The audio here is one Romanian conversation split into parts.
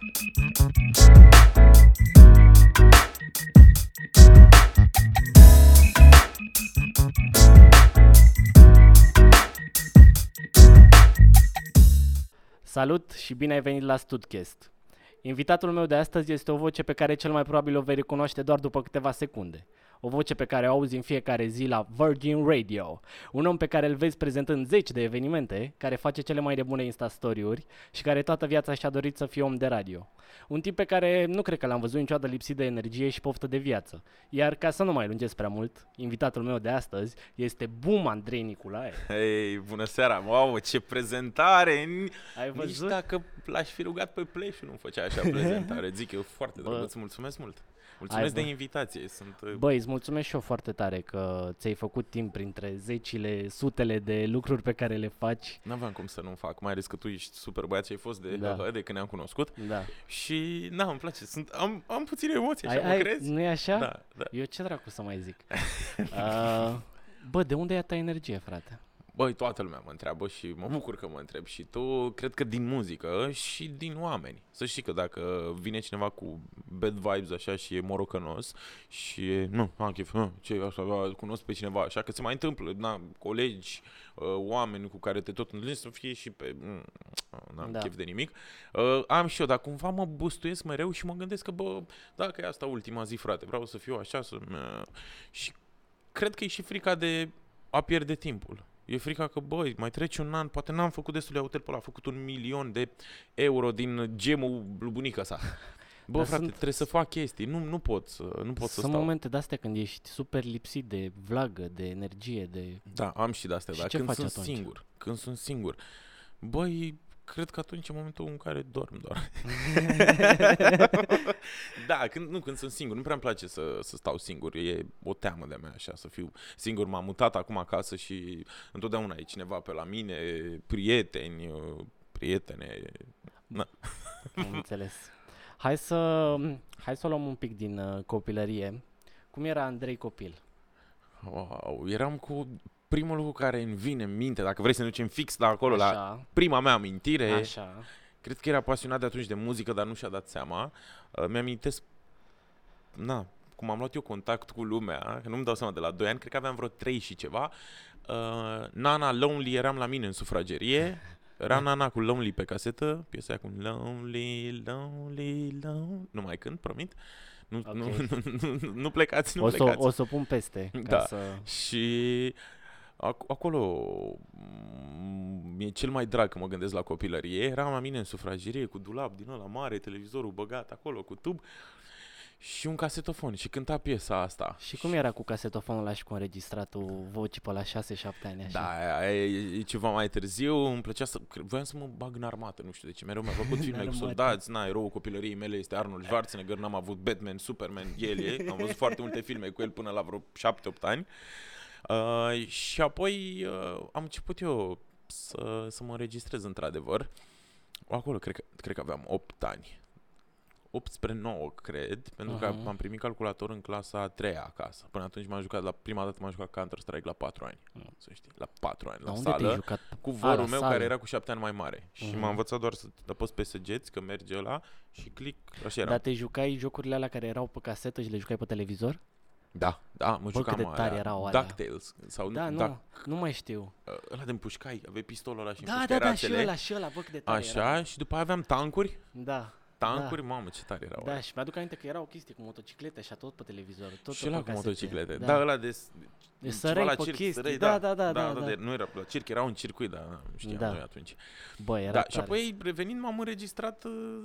Salut și bine ai venit la Studcast. Invitatul meu de astăzi este o voce pe care cel mai probabil o vei recunoaște doar după câteva secunde o voce pe care o auzi în fiecare zi la Virgin Radio, un om pe care îl vezi prezentând zeci de evenimente, care face cele mai de bune Insta-story-uri și care toată viața și-a dorit să fie om de radio. Un tip pe care nu cred că l-am văzut niciodată lipsit de energie și poftă de viață. Iar ca să nu mai lungesc prea mult, invitatul meu de astăzi este Bum Andrei Niculae. Hei, bună seara! Wow, ce prezentare! Ai văzut? Nici dacă l-aș fi rugat pe play și nu făcea așa prezentare. Zic eu foarte drăguț, mulțumesc mult! Mulțumesc Ai, de invitație. Sunt... Uh, Băi, îți mulțumesc și eu foarte tare că ți-ai făcut timp printre zecile, sutele de lucruri pe care le faci. Nu aveam cum să nu fac, mai ales că tu ești super băiat și ai fost de, da. de când ne-am cunoscut. Da. Și, na, îmi place. Sunt, am, am puține emoții, așa, ai, mă ai, crezi? Nu e așa? Da, da. Eu ce dracu să mai zic? uh, bă, de unde e a ta energie, frate? Băi, toată lumea mă întreabă și mă bucur că mă întreb și tu, cred că din muzică și din oameni. Să știi că dacă vine cineva cu bad vibes așa și e morocănos și e, nu, am chef, ce așa, cunosc pe cineva așa, că se mai întâmplă, na, colegi, uh, oameni cu care te tot întâlnești să fie și pe, mm, n-am da. chef de nimic. Uh, am și eu, dar cumva mă bustuiesc mereu și mă gândesc că, bă, dacă e asta ultima zi, frate, vreau să fiu așa, să... Și cred că e și frica de a pierde timpul. E frica că, băi, mai trece un an, poate n-am făcut destul de hotel pe ăla, a făcut un milion de euro din gemul lui bunica sa. Bă, Dar frate, sunt... trebuie să fac chestii, nu, nu pot să, nu pot să Sunt stau. momente de-astea când ești super lipsit de vlagă, de energie, de... Da, am și de-astea, și dar când sunt atunci? singur, când sunt singur, băi, cred că atunci e momentul în care dorm doar. da, când, nu, când sunt singur. Nu prea îmi place să, să stau singur. E o teamă de mea așa, să fiu singur. M-am mutat acum acasă și întotdeauna e cineva pe la mine, prieteni, prietene. Na. Am înțeles. Hai să, hai să o luăm un pic din uh, copilărie. Cum era Andrei copil? Wow, eram cu primul lucru care îmi vine în minte, dacă vrei să ne ducem fix la acolo, Așa. la prima mea amintire, Așa. cred că era pasionat de atunci de muzică, dar nu și-a dat seama. Uh, mi-amintesc, na, cum am luat eu contact cu lumea, că nu-mi dau seama de la 2 ani, cred că aveam vreo 3 și ceva, uh, Nana Lonely eram la mine în sufragerie, era Nana cu Lonely pe casetă, piesa cu Lonely, Lonely, Lonely, nu mai cânt, promit. Nu, okay. nu, nu, nu, nu plecați, nu o plecați. Să, o să pun peste. Ca da. Să... Și acolo mm, e cel mai drag când mă gândesc la copilărie. Eram la mine în sufragerie cu dulap din ăla mare, televizorul băgat acolo cu tub și un casetofon și cânta piesa asta. Și cum era cu casetofonul ăla și cu înregistratul voci pe la 6-7 ani așa? Da, e, e, ceva mai târziu, îmi plăcea să, voiam să mă bag în armată, nu știu de ce, mereu mi-a făcut filme cu soldați, na, eroul copilăriei mele este Arnold Schwarzenegger, n-am avut Batman, Superman, el e, am văzut foarte multe filme cu el până la vreo 7-8 ani. Uh, și apoi uh, am început eu să, să mă înregistrez într-adevăr. Acolo cred că, cred că aveam 8 ani. 8 spre 9, cred, pentru uh-huh. că am primit calculator în clasa a 3 acasă. Până atunci m-am jucat, la prima dată m-am jucat Counter-Strike la 4 ani, uh-huh. să știi, la 4 ani, la, la sală, jucat? cu vorul meu sală. care era cu 7 ani mai mare. Și uh-huh. m-a învățat doar să apăs pe săgeți, că merge ăla și click, așa era. Dar te jucai jocurile alea care erau pe casetă și le jucai pe televizor? Da, da, mă Bă, jucam cât de tare erau alea. DuckTales. Sau da, nu, Duck, nu mai știu. Ăla de împușcai, aveai pistolul ăla și Da, da, da, și ăla, și ăla, bă, cât de tare Așa, era. și după aia aveam tancuri. Da. Tancuri, da. mamă, ce tare erau. Da, și mi-aduc aminte că era o chestie cu motociclete și tot pe televizor. Tot și la cu motociclete. Da, da ăla de... De sărei pe circ, chestii, sărei, da, da, da, da, da, da, da, de, nu era la circ, era un circuit, dar nu știam Da. noi atunci. Bă, era Da, tare. și apoi revenind m-am înregistrat uh,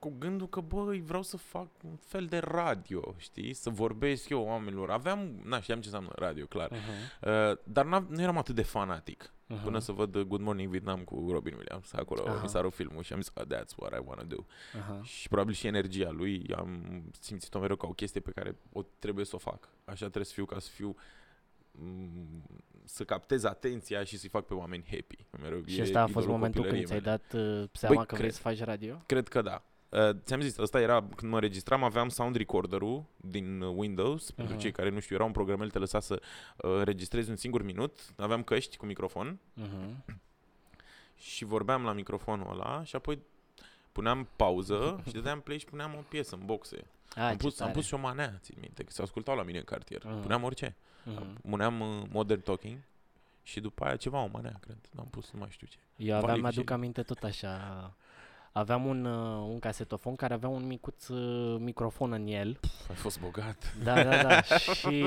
cu gândul că, băi, vreau să fac un fel de radio, știi? Să vorbesc eu oamenilor. Aveam, na, știam ce înseamnă radio, clar. Uh-huh. Uh, dar n-am- nu eram atât de fanatic. Uh-huh. Până să văd uh, Good Morning Vietnam cu Robin Williams. Acolo Aha. mi s-a rupt filmul și am zis, oh, that's what I wanna do. Aha. Și probabil și energia lui am simțit-o mereu ca o chestie pe care o trebuie să o fac. Așa trebuie să fiu ca să fiu mm, să captez atenția și să-i fac pe oameni happy. Mereu Și e ăsta a fost idolul momentul când copilăriei ți-ai mele. dat uh, seama Băi, că cred. vrei să faci radio? Cred că da. Uh, ți-am zis, ăsta era când mă registram, aveam sound recorder-ul din uh, Windows, pentru Aha. cei care nu știu, era un programel te lăsa să uh, înregistrezi un singur minut, aveam căști cu microfon Uh-huh. și vorbeam la microfonul ăla și apoi Puneam pauză și dădeam play și puneam o piesă în boxe. A, am, ce pus, am tare. pus și o manea, țin minte, că se ascultau la mine în cartier. Mhm. Puneam orice. Mhm. Puneam uh, Modern Talking și după aia ceva, o manea, cred. Am pus, nu mai știu ce. Eu aveam, Valic mi-aduc și- aminte tot așa. Aveam un, uh, un casetofon care avea un micuț uh, microfon în el. Ai fost bogat. Da, da, da. și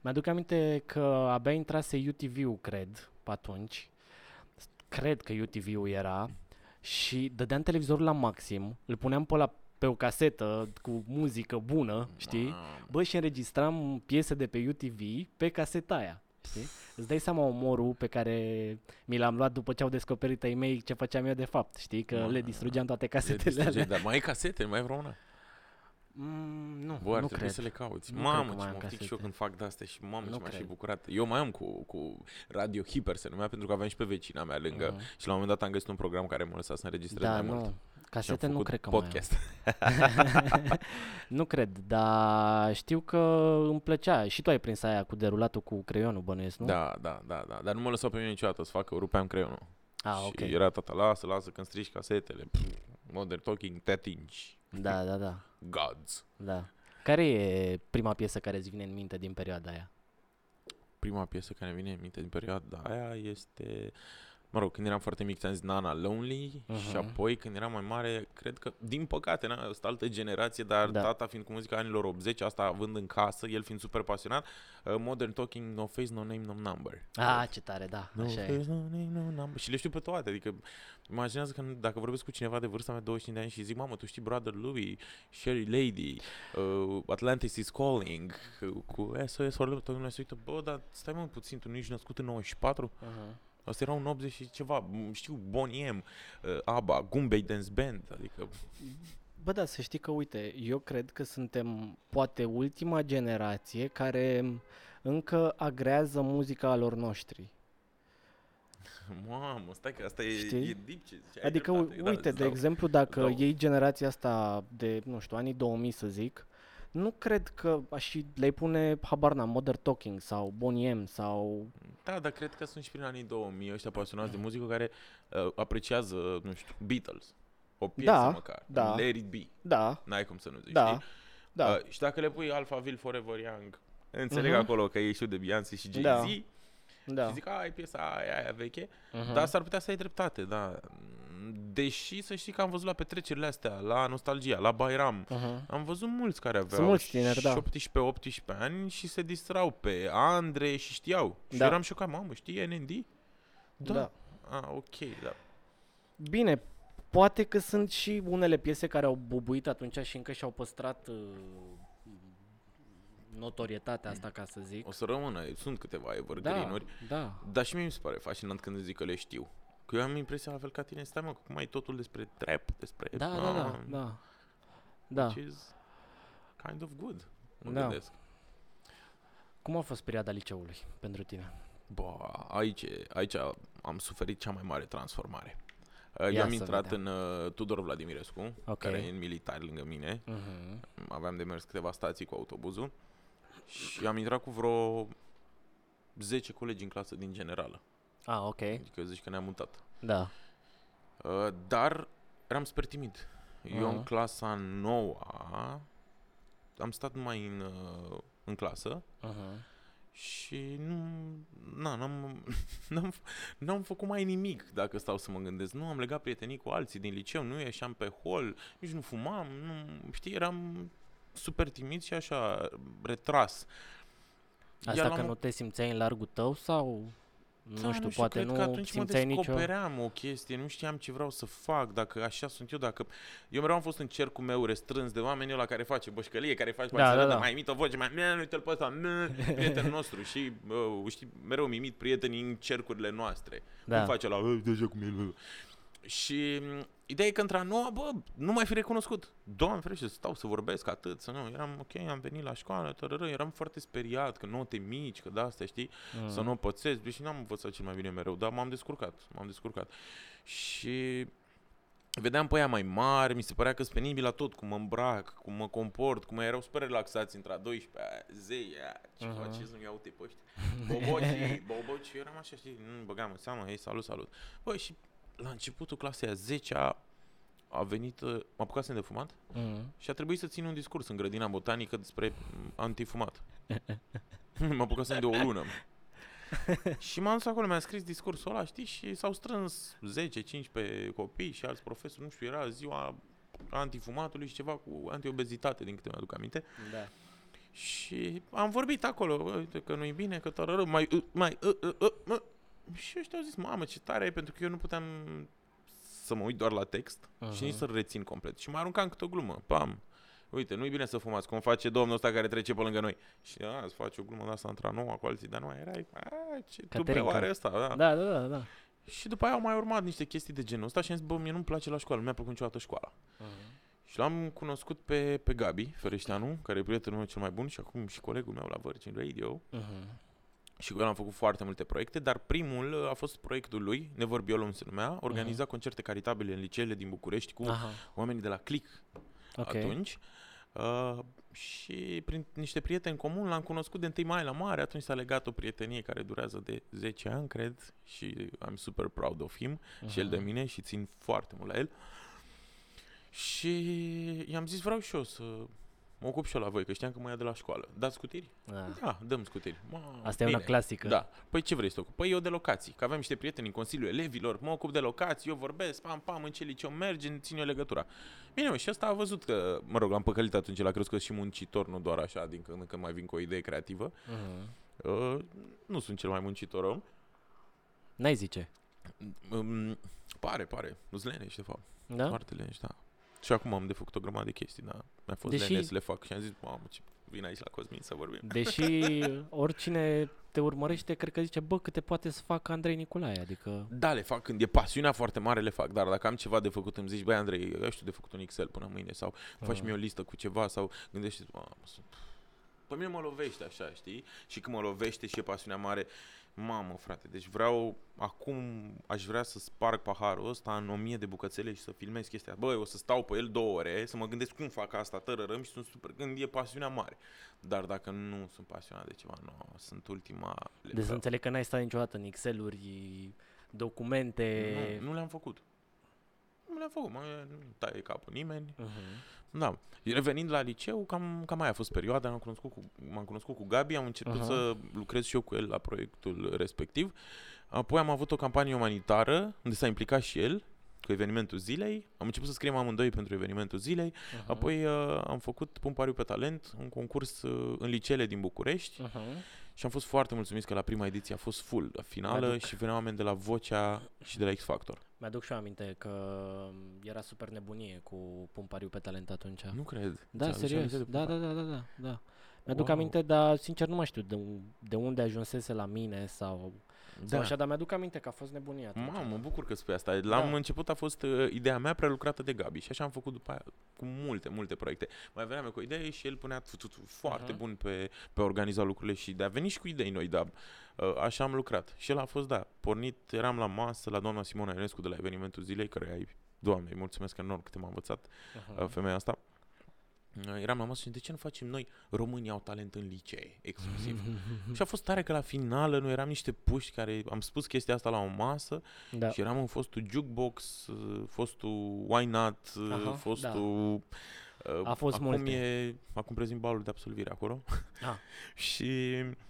mi-aduc aminte că abia intrase UTV-ul, cred, pe atunci. Cred că UTV-ul era. Și dădeam televizorul la maxim, îl puneam pe la pe o casetă cu muzică bună, știi? Mamă. Bă, și înregistram piese de pe UTV pe caseta aia. Știi? Îți dai seama omorul pe care mi l-am luat după ce au descoperit ai mei ce făceam eu de fapt, știi? Că le Ma, distrugeam toate Le casetele distrugeai, alea. Dar mai ai casete, nu mai ai vreo una. Mm, nu, Bă, ar nu trebui cred. să le cauți. Nu mamă, cred că ce mai mă am oftic și eu casete. când fac de-astea și mamă, Nu ce m-aș fi cred. bucurat. Eu mai am cu, cu Radio Hiper, se numea, pentru că aveam și pe vecina mea lângă. Mhm. Și la un moment dat am găsit un program care mă lăsa să înregistrez Da, mai mult. nu. Și am Casete nu făcut cred că podcast. mai Nu cred, dar știu că îmi plăcea. Și tu ai prins aia cu derulatul cu creionul, bănuiesc, nu? Da, da, da, da. Dar nu mă lăsau pe mine niciodată să facă, rupeam creionul. Ah, și ok. era tata, lasă, lasă când strici casetele. Pff, modern talking, te atingi. Da, da, da, Gods. da. Care e prima piesă care îți vine în minte din perioada aia? Prima piesă care mi vine în minte din perioada aia este... Mă rog, când eram foarte mic ți-am zis Nana Lonely și Mhm. apoi când eram mai mare, cred că, din păcate, na, asta altă generație, dar Da. tata fiind cu muzica anilor 80, asta având în casă, el fiind super pasionat, uh, Modern Talking, No Face, No Name, No Number. Ah, ce tare, da, No așa face, e. no name, no number. Și le știu pe toate, adică imaginează că dacă vorbesc cu cineva de vârsta mea 25 de ani și zic, mamă, tu știi Brother Louie, Sherry Lady, uh, Atlantis is Calling, uh, cu SOS for Love, toată lumea se uită, bă, dar stai mă puțin, tu nu ești născut în 94? Uh-huh. Asta era un 80 și ceva, m, știu, Bonnie M, uh, ABBA, Gumbay Dance Band, adică Bă, da, să știi că, uite, eu cred că suntem poate ultima generație care încă agrează muzica lor noștri. mamă, stai că asta e, Știi? e deep ce ziceai, Adică, dreptate, da, uite, îți de dau. exemplu, dacă dau. iei generația asta de, nu știu, anii 2000 să zic, nu cred că și le pune, habar n-am, Modern Talking sau Bonnie M sau... Da, dar cred că sunt și prin anii 2000 ăștia pasionați de muzică care uh, apreciază, nu știu, Beatles. O piesă Da, măcar. da. Let it be. Da, N-ai cum să nu zici, da, știi? da. Uh, și dacă le pui Alphaville Forever Young, înțeleg Mhm. acolo că ei știu de Beyoncé și Jay-Z Da, și da. zic, a, e piesa aia, aia veche, Mhm. dar s-ar putea să ai dreptate, da. Deși să știi că am văzut la petrecerile astea, la Nostalgia, la Bayram, Mhm. am văzut mulți care aveau Sunt mulți tineri, da. 17-18 ani și se distrau pe Andre și știau. Și Da. eram șocat, mamă, știi NND? Da. da. Ah, ok, da. Bine, poate că sunt și unele piese care au bubuit atunci și încă și-au păstrat uh, notorietatea asta, ca să zic. O să rămână, sunt câteva Da, evergreen-uri, da. dar și mie mi se pare fascinant când zic că le știu. Că eu am impresia la fel ca tine, stai mă, că cum ai totul despre trap, despre... Da, da, da, ah, da. Da. Which is kind of good, mă Da. gândesc. Cum a fost perioada liceului pentru tine? Bă, aici, aici am suferit cea mai mare transformare. Uh, Eu Ia am să intrat vedem. în uh, Tudor Vladimirescu, Ok. care e în militar lângă mine. Mhm. Aveam de mers câteva stații cu autobuzul și am intrat cu vreo 10 colegi în clasă din generală. Ah, ok. Adică zici că ne-am mutat. Da. Uh, dar eram super timid. Eu în Mhm. clasa 9 am stat numai în, uh, în clasă Uh-huh. și nu, na, n-am, n-am, n-am făcut mai nimic dacă stau să mă gândesc. Nu am legat prietenii cu alții din liceu, nu ieșeam pe hol, nici nu fumam, nu, știi, eram super timid și așa retras. Asta Iar că la nu te simțeai în largul tău sau... Da, nu știu, poate cred nu că atunci simțeai mă nicio... descopeream o chestie, nu știam ce vreau să fac, dacă așa sunt eu, dacă... Eu mereu am fost în cercul meu restrâns de oamenii ăla care face bășcălie, care face Da, da, da, da. mai imit o voce, mai... "Mea, uite-l pe ăsta, mea", prietenul nostru și, uh, știi, mereu mi imit prietenii în cercurile noastre. Da. Cum face la, "Ă, deja cum el, bă." Și m, ideea e că într-a noua, bă, nu mai fi recunoscut. Doamne ferește, să stau să vorbesc atât, să nu, eram ok, am venit la școală, tărără, eram foarte speriat că note mici, că de-astea, știi, Mm. să nu o pățesc, și n-am învățat cel mai bine mereu, dar m-am descurcat, m-am descurcat. Și vedeam pe aia mai mari, mi se părea că sunt penibil la tot, cum mă îmbrac, cum mă comport, cum erau super relaxați între a 12 aia, zei, aia, ce Aha. faceți, nu iau te pe ăștia. Boboci, boboci, eu eram așa, știi, nu băgam în seamă, hei, salut, salut. Băi, și la începutul clasei a 10 -a, a venit, uh, m-a apucat de fumat Mm. și a trebuit să țin un discurs în grădina botanică despre mm, antifumat. m-a apucat de o lună. și m-am dus acolo, mi-a scris discursul ăla, știi, și s-au strâns 10-15 copii și alți profesori, nu știu, era ziua antifumatului și ceva cu antiobezitate, din câte mi-aduc aminte. Da. Și am vorbit acolo, bă, uite că nu-i bine, că tărără, mai, uh, mai, uh, uh, uh, mă. Și ăștia au zis, mamă, ce tare e, pentru că eu nu puteam să mă uit doar la text uh-huh. și nici Mhm. să-l rețin complet. Și mă aruncam câte o glumă, pam. Uite, nu-i bine să fumați, cum face domnul ăsta care trece pe lângă noi. Și a, îți face o glumă de asta între noua cu alții, dar nu mai erai, a, ce Caterinca. tupeu are ăsta, da. Da, da, da, da. Și după aia au mai urmat niște chestii de genul ăsta și am zis, bă, mie nu-mi place la școală, nu mi-a plăcut niciodată școala. Mhm. Și l-am cunoscut pe, pe Gabi Fereșteanu, care e prietenul meu cel mai bun și acum și colegul meu la Virgin Radio. Mhm. Și cu el am făcut foarte multe proiecte, dar primul uh, a fost proiectul lui, Never Biolum se numea, organiza concerte caritabile în liceele din București cu Aha, oamenii de la Click ok. atunci. Uh, și prin niște prieteni comuni l-am cunoscut de 1 mai la mare, atunci s-a legat o prietenie care durează de 10 ani, cred, și I'm super proud of him și el de Mhm. mine și țin foarte mult la el. Și i-am zis vreau și eu să mă ocup și eu la voi, că știam că mă ia de la școală. Dați scutiri? Da. Da, dăm scutiri. Mă, Asta e bine. una clasică. Da. Păi ce vrei să te ocupi? Păi eu de locații. Că avem niște prieteni în Consiliul Elevilor, mă ocup de locații, eu vorbesc, pam, pam, în ce liceu merge, țin eu legătura. Bine, mă, și ăsta a văzut că, mă rog, am păcălit atunci, el a crezut că și muncitor, nu doar așa, din când în când mai vin cu o idee creativă. Mhm. Uh, nu sunt cel mai muncitor om. N-ai zice. Um, pare, pare. Nu-s leneși, de fapt. Da? Foarte leneși, da. Și acum am de făcut o grămadă de chestii, da. Mi-a fost Deși- Deși... să le fac și am zis, mamă, ce vin aici la Cosmin să vorbim. Deși oricine te urmărește, cred că zice, bă, câte poate să facă Andrei Nicolae, adică... Da, le fac când e pasiunea foarte mare, le fac, dar dacă am ceva de făcut, îmi zici, băi Andrei, eu știu de făcut un Excel până mâine sau faci Mhm. mi o listă cu ceva sau gândește mamă, sunt... Pe mine mă lovește așa, știi? Și când mă lovește și e pasiunea mare, mamă, frate, deci vreau, acum aș vrea să sparg paharul ăsta în o mie de bucățele și să filmez chestia. Băi, o să stau pe el două ore, să mă gândesc cum fac asta, tărărăm și sunt super, când e pasiunea mare. Dar dacă nu sunt pasionat de ceva, nu, sunt ultima... le Deci să vreau. înțeleg că n-ai stat niciodată în Excel-uri, documente... Nu, nu le-am făcut. Nu le-am făcut, mă, nu taie capul nimeni. Mhm. Da. Revenind la liceu, cam, cam aia a fost perioada, m-am cunoscut cu, m-am cunoscut cu Gabi, am început Aha. să lucrez și eu cu el la proiectul respectiv. Apoi am avut o campanie umanitară, unde s-a implicat și el, cu evenimentul zilei. Am început să scriem amândoi pentru evenimentul zilei. Mhm. Apoi uh, am făcut Pun pariu pe talent, un concurs uh, în liceele din București. Mhm. Și am fost foarte mulțumit că la prima ediție a fost full, la finală, Mi-aduc. și veneau oameni de la Vocea și de la X Factor. Mi-aduc și eu aminte că era super nebunie cu Pun pariu pe talent atunci. Nu cred. Da, Ți-aduce serios. aminte de Da, Pun da, da, da, da, da. Mi-aduc Wow. aminte, dar sincer nu mai știu de, un- de unde ajunsese la mine sau, da. sau așa, dar mi-aduc aminte că a fost nebunie atunci. Mamă, mă bucur că spui asta. La Da. început a fost uh, ideea mea prelucrată de Gabi și așa am făcut după aia cu multe, multe proiecte. Mai veneam eu cu o idee și el punea tu, tu, tu, foarte Mhm. bun pe, pe a organiza lucrurile și de a veni și cu idei noi, dar uh, așa am lucrat. Și el a fost, da, pornit, eram la masă la doamna Simona Ionescu de la evenimentul zilei, care ai, doamne, îi mulțumesc enorm câte m-a învățat Mhm. uh, femeia asta. Uh, Eram la masă și de ce nu facem noi Românii au talent în licee, exclusiv. și a fost tare că la finală noi eram niște puști care am spus chestia asta la o masă Da. și eram în fostul jukebox, uh, fostul why not, uh, Aha, fostul... uh, A fost acum multe. e, acum prezint balul de absolvire acolo. Ah. și uh, m-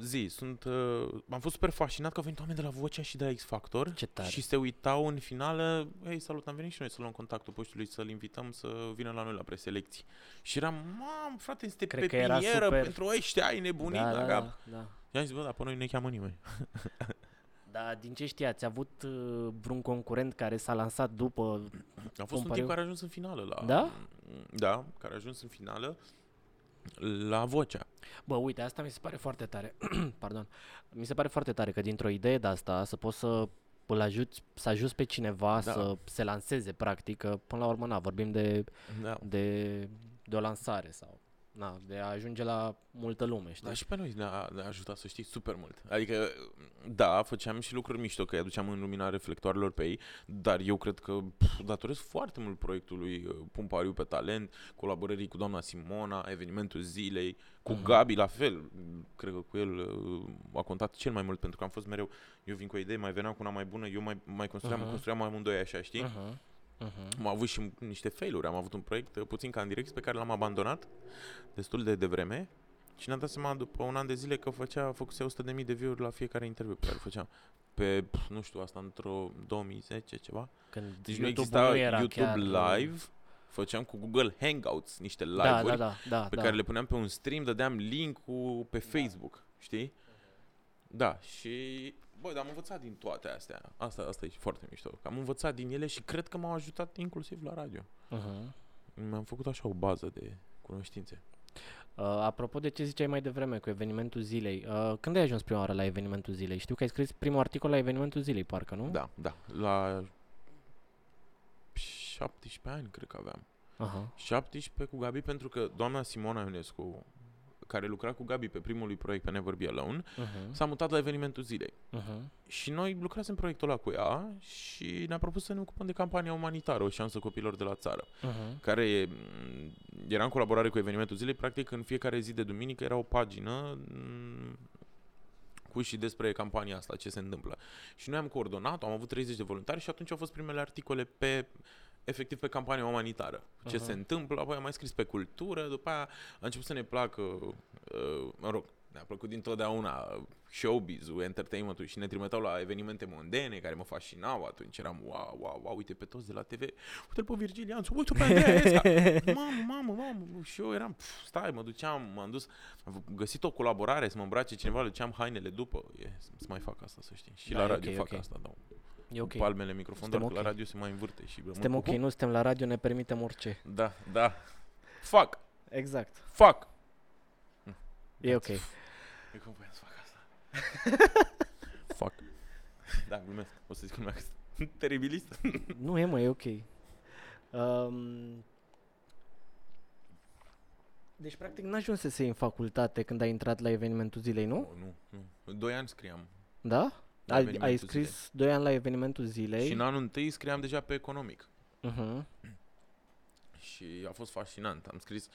zi, sunt, uh, am fost super fascinat că au venit oameni de la Vocea și de la X Factor Ce tare. și se uitau în finală, ei salut, am venit și noi să luăm contactul poștului să-l invităm să vină la noi la preselecții. Și eram, mam, frate, este Cred că era pepinieră super- pentru ăștia, ai nebunit da, la da, cap. da, da. Și am zis, bă, dar pe noi nu ne cheamă nimeni. Dar din ce știi, ați avut uh, vreun concurent care s-a lansat după... A fost un pariu? tip care a ajuns în finală la... Da? Da, care a ajuns în finală la Vocea. Bă, uite, asta mi se pare foarte tare. Pardon. Mi se pare foarte tare că dintr-o idee de asta să poți să îl ajuți, să ajuți pe cineva Da. să se lanseze, practic, că până la urmă, na, vorbim de, Da. de, de o lansare sau... na, de a ajunge la multă lume, știi? Dar și pe noi ne-a, ne-a ajutat să știi super mult. Adică, da, făceam și lucruri mișto, că îi aduceam în lumina reflectoarelor pe ei, dar eu cred că pf, datorez foarte mult proiectului uh, Pumpariu pe talent, colaborării cu doamna Simona, evenimentul zilei, cu Mhm. Gabi la fel. Cred că cu el uh, a contat cel mai mult, pentru că am fost mereu, eu vin cu o idee, mai veneam cu una mai bună, eu mai, mai construiam, Mhm. construiam amândoi așa, știi? Uh-huh. Uh-huh. Am avut și niște failuri. Am avut un proiect uh, puțin ca în direct pe care l-am abandonat destul de devreme și ne-am dat seama după un an de zile că făcea, făcuse 100.000 de view-uri la fiecare interviu pe care îl făceam. Pe, pf, nu știu, asta într-o 2010 ceva. Când Deci nu YouTube exista nu era YouTube chiar... uh, Live. Făceam cu Google Hangouts niște Da, live-uri da, da, da, pe da. care le puneam pe un stream, dădeam link-ul pe Facebook, știi? Da, și băi, dar am învățat din toate astea. Asta, asta e foarte mișto. Că am învățat din ele și cred că m-au ajutat inclusiv la radio. Uh-huh. Mi-am făcut așa o bază de cunoștințe. Uh, apropo de ce ziceai mai devreme cu evenimentul zilei, uh, când ai ajuns prima oară la evenimentul zilei? Știu că ai scris primul articol la evenimentul zilei, parcă, nu? Da, da. La 17 ani cred că aveam. Aha. 17 cu Gabi pentru că doamna Simona Ionescu, care lucra cu Gabi pe primul lui proiect pe Never Be Alone, Uh-huh. s-a mutat la evenimentul zilei. Uh-huh. Și noi lucrasem proiectul ăla cu ea și ne-a propus să ne ocupăm de campania umanitară, o șansă copilor de la țară, Uh-huh. care e, m, era în colaborare cu evenimentul zilei, practic în fiecare zi de duminică era o pagină m, cu și despre campania asta, ce se întâmplă. Și noi am coordonat, am avut 30 de voluntari și atunci au fost primele articole pe efectiv pe campania umanitară. Ce Aha. se întâmplă, apoi am mai scris pe cultură, după aia a început să ne placă, uh, mă rog, ne-a plăcut dintotdeauna showbiz-ul, entertainment-ul și ne trimiteau la evenimente mondene care mă fascinau atunci. Eram, wow, wow, wow, uite pe toți de la TV, uite-l pe Virgilianțu, uite pe Andreea Esca. Mamă, mamă, mamă. Și eu eram, pf, stai, mă duceam, m-am dus, am găsit o colaborare să mă îmbrace cineva, le duceam hainele după. E, să mai fac asta, să știi. Și Da, la e radio ok, fac ok. asta, da. E ok. Cu palmele microfon, Suntem doar că ok. la radio se mai învârte și rămân Suntem cu ok, hu- nu suntem la radio, ne permitem orice. Da, da. Fuck, Exact. fuck. E ok. Eu cum voiam să fac asta? fuck. Da, glumesc. O să zic lumea că sunt teribilist. Nu e, mă, e ok. Um, deci, practic, n-ajunsese în facultate când ai intrat la evenimentul zilei, nu? Nu, nu, nu. Doi ani scriam. Da? La Ai, ai evenimentul scris 2 ani la evenimentul zilei. zilei. Și în anul întâi scriam deja pe economic. uh-huh. Și a fost fascinant. Am scris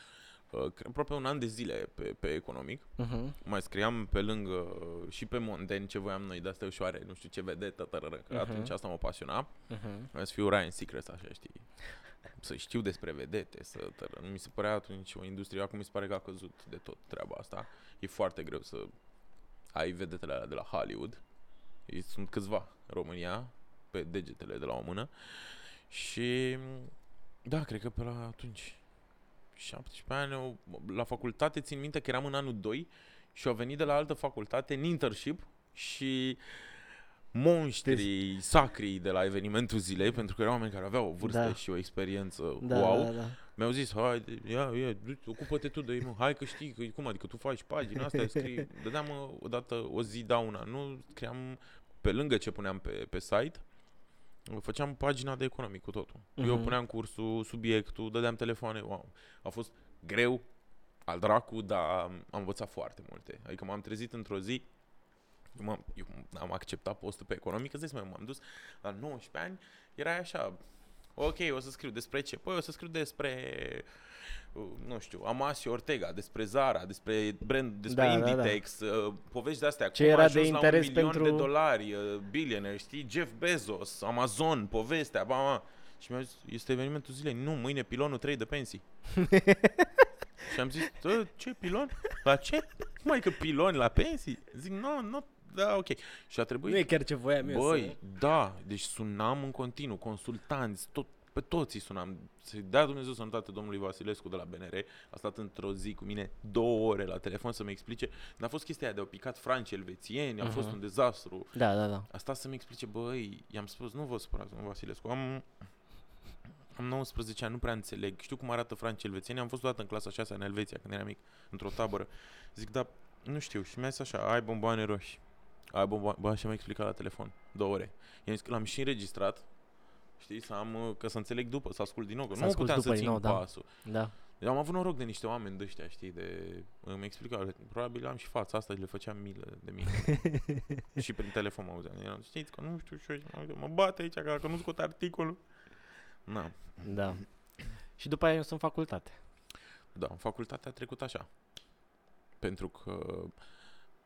uh, cred, aproape un an de zile pe, pe economic. Uh-huh. Mai scriam pe lângă uh, și pe mondeni ce voiam noi de astea ușoare, nu știu ce vedetă, tărără, că Mhm. atunci asta mă pasiona. Uh-huh. Vreau să fiu Ryan Seacrest, așa, știi? Să știu despre vedete, să tără. Nu mi se părea atunci o industrie, acum mi se pare că a căzut de tot treaba asta. E foarte greu să ai vedetele alea de la Hollywood. Ei sunt câțiva în România, pe degetele de la o mână. Și da, cred că pe la atunci 17 ani, eu, la facultate țin minte că eram în anul 2 și au venit de la altă facultate în internship și monștrii sacri de la evenimentul zilei, pentru că erau oameni care aveau o vârstă Da. și o experiență Da, wow, da, da. Mi-au zis, hai, ia, ia, du- ocupă-te tu de ei, mă, hai că știi, că, cum adică tu faci pagina asta, scrii, dădeam uh, odată o zi da una, nu scriam pe lângă ce puneam pe, pe site, făceam pagina de economic cu totul. Eu Mhm. puneam cursul, subiectul, dădeam telefoane, wow. A fost greu, al dracu, dar am am învățat foarte multe. Adică m-am trezit într-o zi, eu, m-am, eu am acceptat postul pe economic, îți dai seama, m-am dus la 19 ani, era așa, ok, o să scriu despre ce? Păi o să scriu despre, uh, nu știu, Amasio Ortega, despre Zara, despre brand, despre Da, da, da. Inditex, uh, povești de astea, Ce cum a era de ajuns la un interes milion pentru- de dolari, uh, billionaire, știi, Jeff Bezos, Amazon, povestea, ba, ba. Și mi-a zis, este evenimentul zilei, nu, mâine pilonul 3 de pensii. și am zis, "Ă, ce pilon? La ce? Cum adică piloni la pensii? Zic, nu, nu, da, ok. Și a trebuit Nu e chiar ce voiam eu Băi, să... da, deci sunam în continuu, consultanți, tot, pe toți îi sunam. Să-i dea Dumnezeu sănătate domnului Vasilescu de la BNR. A stat într-o zi cu mine două ore la telefon să-mi explice. N-a fost chestia aia de au picat franci elvețieni, a fost Mhm. un dezastru. Da, da, da. A stat să-mi explice, băi, i-am spus, nu vă supărați, domnul Vasilescu, am, am 19 ani, nu prea înțeleg. Știu cum arată franci elvețieni, am fost odată în clasa 6 în Elveția, când eram mic, într-o tabără. Zic, da, nu știu. Și mi-a zis așa, ai bomboane roșii. Ai bomboane, bă, și mi-a explicat la telefon, două ore. I-am zis că l-am și înregistrat, știi, să am, uh, că să înțeleg după, să ascult din nou, că Să nu asculți puteam după să din țin nou, da. pasul. Da. Eu am avut noroc de niște oameni de ăștia, știi, de... Îmi explicau, probabil am și fața asta și le făceam milă de mine. și prin telefon mă auzeam. Eram, știți că nu știu și eu, mă bate aici, că dacă nu scot articolul. Na. Da. Și după aia eu sunt facultate. Da, în facultate a trecut așa. Pentru că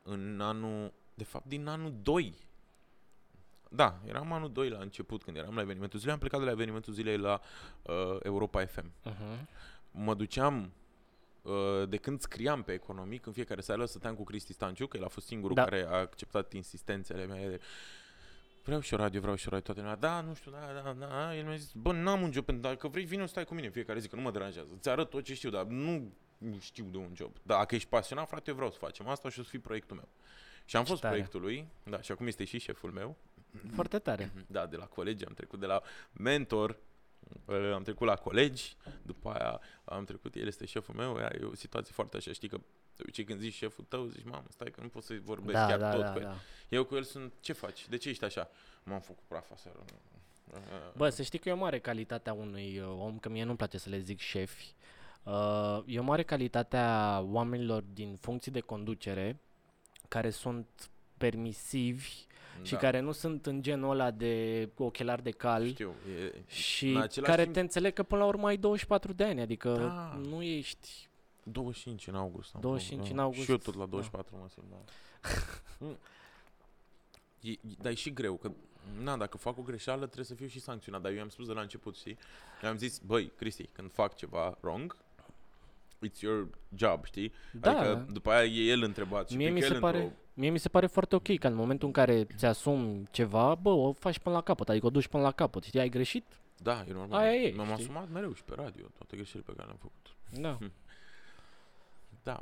în anul, de fapt din anul 2, da, eram anul 2 la început când eram la evenimentul zilei, am plecat de la evenimentul zilei la uh, Europa FM. Uh-huh. Mă duceam uh, de când scriam pe economic, în fiecare seară stăteam cu Cristi Stanciu, că el a fost singurul Da. care a acceptat insistențele mele. Vreau și o radio, vreau și o radio, toate lumea, da, nu știu, da, da, da, el mi-a zis, bă, n-am un job, pentru dacă vrei, vină, stai cu mine în fiecare zi, că nu mă deranjează, îți arăt tot ce știu, dar nu știu de un job. Dacă ești pasionat, frate, eu vreau să facem asta și o să fii proiectul meu. Și am Ce fost tare. proiectul lui, da, și acum este și șeful meu, Foarte tare. da, de la colegi am trecut de la mentor, uh, am trecut la colegi, după aia am trecut, el este șeful meu, ea e o situație foarte așa, știi că de obicei când zici șeful tău, zici, mamă, stai că nu pot să-i vorbesc Da, chiar da, tot da, cu el. da. Eu cu el sunt, ce faci? De ce ești așa? M-am făcut praf aseară. Uh, Bă, să știi că e o mare calitatea unui uh, om, că mie nu-mi place să le zic șefi, uh, e o mare calitatea oamenilor din funcții de conducere care sunt permisivi și da, care nu sunt în genul ăla de ochelari de cal Știu, e, și în același care timp- te înțeleg că până la urmă ai 24 de ani, adică Da. nu ești 25 în august. am 25 făcut, în da. august, Și eu tot la da. 24 mă simt, da. Mm. e, e- dar e și greu, că na, dacă fac o greșeală trebuie să fiu și sancționat, dar eu i-am spus de la început, știi? I-am zis, băi, Cristi, când fac ceva wrong, it's your job, știi? Da. Adică după aia e el întrebat și Mie pică mi, se el pare, într-o- mie mi se pare foarte ok că în momentul în care ți asumi ceva, bă, o faci până la capăt, adică o duci până la capăt. Știi, ai greșit? Da, e normal. Aia e, Mi-am știi? asumat mereu și pe radio toate greșelile pe care le-am făcut. Da. Da.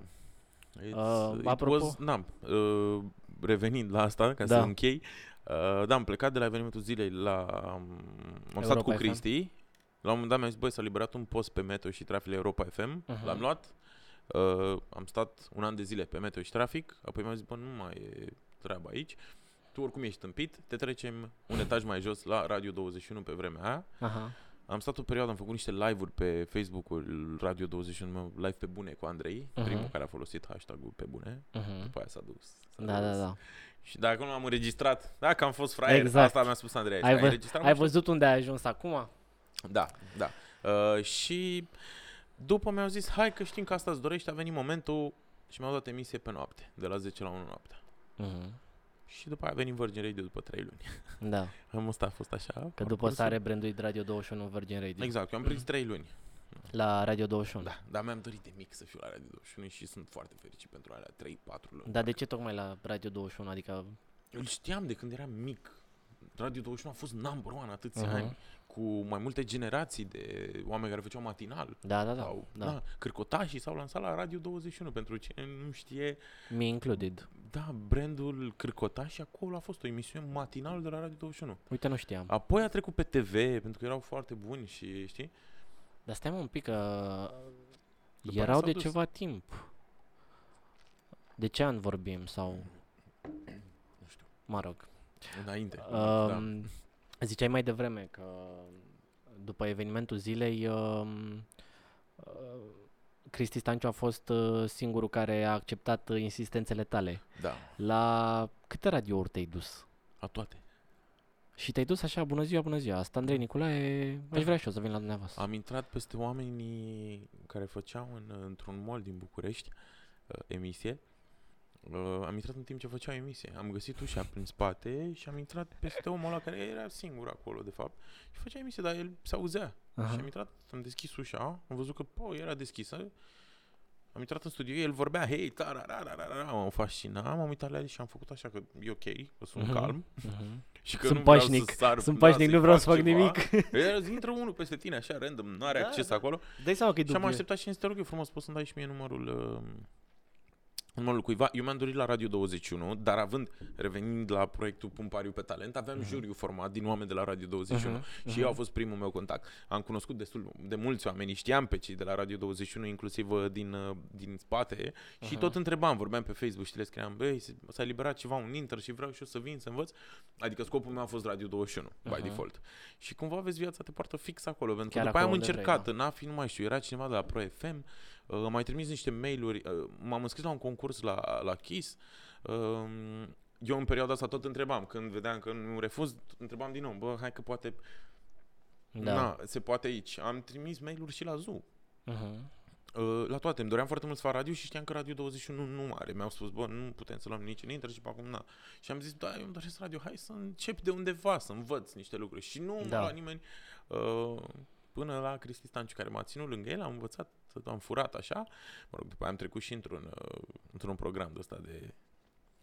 It's, Uh, it apropo- Was, na, uh, revenind la asta, ca să Da. închei, uh, da, am plecat de la evenimentul zilei la... Um, am stat Europa cu FM. Cristi, la un moment dat mi-a zis, băi, s-a liberat un post pe Meteo și Trafic la Europa FM, Mhm. l-am luat, uh, am stat un an de zile pe Meteo și Trafic, apoi mi-a zis, bă, nu mai e treaba aici, tu oricum ești tâmpit, te trecem un etaj mai jos la Radio 21 pe vremea aia, Aha. am stat o perioadă, am făcut niște live-uri pe Facebook-ul Radio 21, meu live pe bune cu Andrei, Mhm. primul care a folosit hashtag-ul pe bune. Mhm. După aia s-a dus. S-a Da, da, dus. da. Și dacă nu am înregistrat, dacă am fost fraier, Exact. asta mi-a spus Andrei. Ai, vă, înregistrat? ai văzut unde ai ajuns acum? Da, da. Uh, și după mi-au zis, hai că știm că asta îți dorești, a venit momentul și mi-au dat emisie pe noapte, de la 10 la 1 noaptea. Mhm. Și după aia a venit Virgin Radio după 3 luni. Da, Am asta a fost așa. că după parcursul. s-a rebranduit Radio 21 în Virgin Radio. Exact, eu am prins 3 luni. La Radio 21. Da, dar mi-am dorit de mic să fiu la Radio 21 și sunt foarte fericit pentru alea 3-4 luni. Dar de ce tocmai la Radio 21? Adică... Îl știam de când eram mic. Radio 21 a fost number one atâția Mhm. ani, cu mai multe generații de oameni care făceau matinal. Da, da, da. sau, da. da. Cârcotașii s-au lansat la Radio 21, pentru cine nu știe, Me included. da, brandul Cârcotaș și acolo a fost o emisiune matinală de la Radio 21. Uite, nu știam. Apoi a trecut pe TV, pentru că erau foarte buni și, știi? Dar stai mă un pic că După aia erau s-au de dus. ceva timp. De ce an vorbim sau, Nu știu, mă rog. înainte. da. Um, Ziceai mai devreme că după evenimentul zilei um, uh, Cristi Stanciu a fost uh, singurul care a acceptat uh, insistențele tale. da, La câte radiouri te-ai dus? a toate. Și te-ai dus așa, bună ziua, bună ziua, asta Andrei Nicolae, aș vrea și eu să vin la dumneavoastră. Am intrat peste oamenii care făceau în, într-un mall din București uh, emisie. Uh, am intrat în timp ce făceau emisie. Am găsit ușa prin spate și am intrat peste omul ăla care era singur acolo, de fapt. Și făcea emisie, dar el se auzea. Aha. Și am intrat, am deschis ușa, am văzut că, po, era deschisă. Am intrat în studio, el vorbea, hei, tara, ra, ra, ra, ra, ra, mă fascina, m-am uitat la el și am făcut așa că e ok, că sunt Mhm. calm Mhm. și că Sunt nu vreau pașnic, să sar, Sunt da, pașnic, să-i nu vreau să fac ceva. nimic. El intră unul peste tine, așa, random, nu are Da, acces da. acolo. Dai seama că e Și am dubiu. așteptat și am zis, te rog eu frumos, poți să-mi dai și mie numărul uh, în modul cuiva, eu mi-am dorit la Radio 21, dar având, revenind la proiectul Pumpariu pe Talent, aveam uh-huh. juriu format din oameni de la Radio 21 uh-huh. și uh-huh. ei au fost primul meu contact. Am cunoscut destul de mulți oameni, știam pe cei de la Radio 21, inclusiv uh, din, uh, din spate uh-huh. și tot întrebam, vorbeam pe Facebook și le scriam, băi, s-a eliberat ceva, un inter și vreau și eu să vin să învăț. Adică scopul meu a fost Radio 21, uh-huh. by default. Și cumva vezi viața te poartă fix acolo, pentru Chiar că după aia am încercat, vrei, da. în AFI, nu mai știu, era cineva de la Pro FM, Uh, mai trimis niște mail-uri, uh, m-am înscris la un concurs la, la KISS. Uh, eu în perioada asta tot întrebam, când vedeam că nu refuz, întrebam din nou, bă, hai că poate... Da. Na, se poate aici. Am trimis mail-uri și la Zoo. Uh-huh. Uh, la toate. Îmi doream foarte mult să fac radio și știam că Radio 21 nu are. Mi-au spus, bă, nu putem să luăm nici în inter și pe acum na. Și am zis, da, eu îmi doresc radio, hai să încep de undeva, să învăț niște lucruri. Și nu da. la nimeni, uh, până la Cristi Stanciu, care m-a ținut lângă el, am învățat am furat așa. Mă rog, după aia am trecut și într-un, uh, într-un program de ăsta de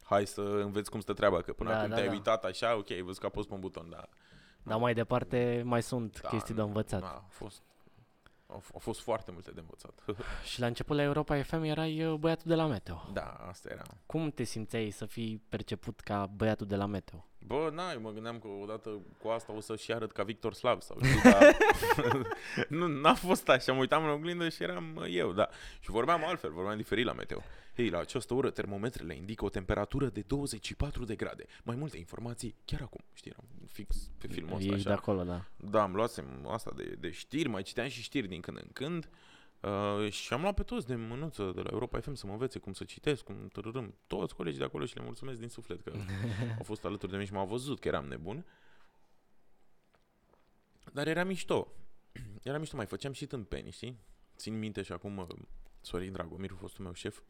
hai să înveți cum stă treaba, că până da, acum da, te-ai da. uitat așa, ok, ai văzut că a pus pe un buton, dar... Dar mai departe mai sunt da, chestii de învățat. Da, a fost, au, au fost foarte multe de învățat. și la început la Europa FM erai uh, băiatul de la Meteo. Da, asta era. Cum te simțeai să fii perceput ca băiatul de la Meteo? Bă, na, eu mă gândeam că odată cu asta o să-și arăt ca Victor Slav sau știu, dar nu, n-a fost așa, mă uitam în oglindă și eram eu, da. Și vorbeam altfel, vorbeam diferit la meteo. Hei, la această oră termometrele indică o temperatură de 24 de grade. Mai multe informații chiar acum, știi, eram fix pe filmul ăsta Ești de acolo, da. Da, am luasem asta de, de știri, mai citeam și știri din când în când. Uh, Uh, și am luat pe toți de mânuță de la Europa FM să mă învețe cum să citesc, cum tărărâm. Toți colegii de acolo și le mulțumesc din suflet că au fost alături de mine și m-au văzut că eram nebun. Dar era mișto. Era mișto, mai făceam și tâmpeni, știi? Țin minte și acum uh, Sorin Dragomir, fostul meu șef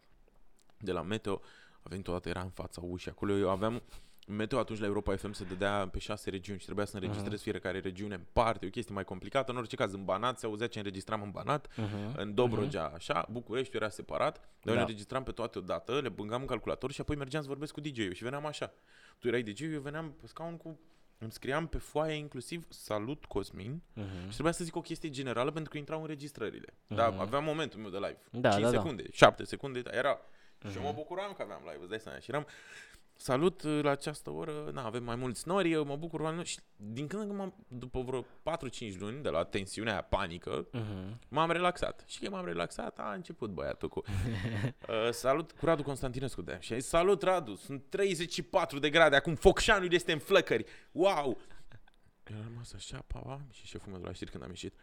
de la Meteo, a venit odată, era în fața ușii acolo. Eu aveam Meteo atunci la Europa FM se dădea pe șase regiuni și trebuia să înregistrez uh-huh. fiecare regiune în parte, o chestie mai complicată. În orice caz, în Banat se auzea ce înregistram în Banat, uh-huh. în Dobrogea, uh-huh. așa, București era separat, dar da. eu înregistram pe toate odată, le băgam în calculator și apoi mergeam să vorbesc cu DJ-ul și veneam așa. Tu erai DJ, eu veneam pe scaun cu îmi scriam pe foaie inclusiv Salut Cosmin uh-huh. și trebuia să zic o chestie generală pentru că intrau înregistrările. Uh-huh. Da, aveam momentul meu de live. Da, 5 da, da. secunde, da. 7 secunde, da, era. Uh-huh. Și mă bucuram că aveam live, îți dai seama. Și eram, Salut, uh, la această oră, na, avem mai mulți nori, eu mă bucur, și din când în când, după vreo 4-5 luni de la tensiunea aia panică, uh-huh. m-am relaxat. Și că m-am relaxat, a început băiatul cu... uh, salut, cu Radu Constantinescu de Și zis, salut Radu, sunt 34 de grade, acum Focșanul este în flăcări, wow! Eu am rămas așa, pa, și șeful meu de la știri când am ieșit,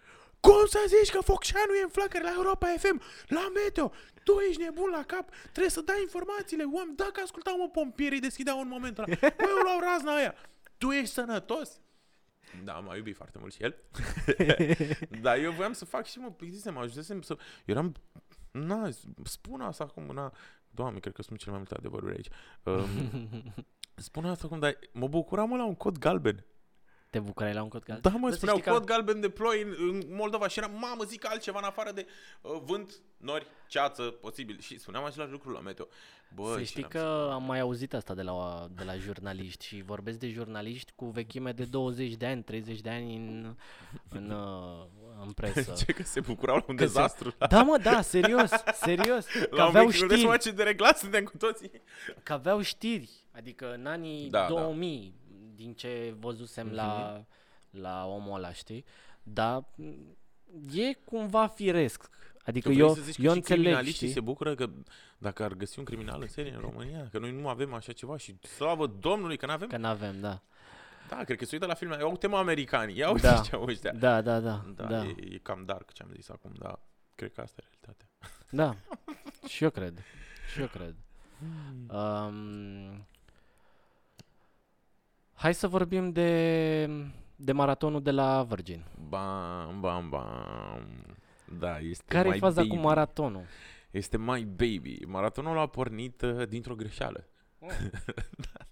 cum să zici că Focșanu e în flăcări la Europa FM, la Meteo? Tu ești nebun la cap, trebuie să dai informațiile. Oameni, dacă ascultau mă pompierii, deschideau un moment ăla. Băi, eu luau razna aia. Tu ești sănătos? Da, m-a iubit foarte mult și el. Dar eu voiam să fac și mă plictisem, mă ajutasem să... Eu eram... Na, spun asta acum, na... Doamne, cred că sunt cele mai multe adevăruri aici. Um, spun asta acum, dar mă bucuram la un cod galben. Te bucurai la un cod galben? Da, mă, spuneau cod că... galben de ploi în, în Moldova și era, mamă, zic altceva în afară de uh, vânt, nori, ceață, posibil. Și spuneam același lucru la meteo. Bă, să știi că am mai auzit asta de la, de la jurnaliști și vorbesc de jurnaliști cu vechime de 20 de ani, 30 de ani în, în, uh, în presă. Ce, că se bucurau la un că dezastru? Se... Da, mă, da, serios, serios. Că la aveau știri. Nu de reglat, suntem cu toții. Că aveau știri, adică în anii da, 2000, da din ce văzusem mm-hmm. la, la omul ăla, știi? Dar e cumva firesc. Adică tu eu, eu înțeleg, știi? se bucură că dacă ar găsi un criminal în serie în România, că noi nu avem așa ceva și slavă Domnului că nu avem. Că nu avem, da. Da, cred că se uită la filme. Iau tema americani. Ia uite da. ce au ăștia. Da, da, da. Da, da. E, e, cam dark ce am zis acum, dar cred că asta e realitatea. Da. și eu cred. Și eu cred. Hmm. Um, Hai să vorbim de, de maratonul de la Virgin. Bam, bam, bam. Da, este Care e faza baby. cu maratonul? Este My Baby. Maratonul a pornit uh, dintr-o greșeală. Oh. da.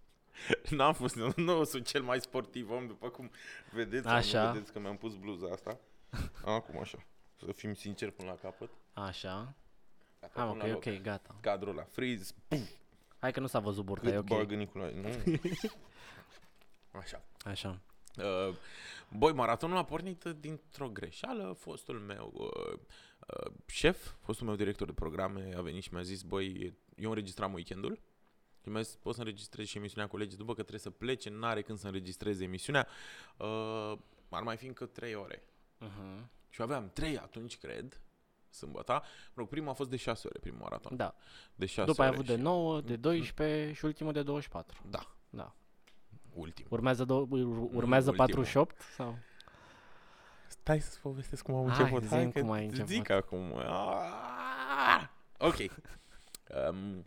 N-am fost, nu, nu sunt cel mai sportiv om, după cum vedeți, așa. vedeți că mi-am pus bluza asta. Acum așa, să fim sinceri până la capăt. Așa. ah, ok, ok, gata. Cadrul la freeze. Puf. Hai că nu s-a văzut burta, Cât e ok. Bagă Nicolae, nu? Așa. Așa. Uh, băi, maratonul a pornit dintr-o greșeală. Fostul meu uh, uh, șef, fostul meu director de programe a venit și mi-a zis, băi, eu înregistram weekendul. Și mi-a zis, poți să înregistrezi și emisiunea colegii după că trebuie să plece, n-are când să înregistreze emisiunea. Uh, ar mai fi încă 3 ore. Uh-huh. Și aveam 3 atunci, cred, sâmbătă. Mă rog, primul a fost de 6 ore, primul maraton. Da. De 6 După ai ore avut și- de 9, de 12 și ultimul de 24. Da, Da. Ultim. Urmează, do- ur- urmează ultimul. 48 sau? Stai să-ți povestesc cum am Hai, început. zi-mi că cum ai îți început. Zic acum. Ah! Ok. Um,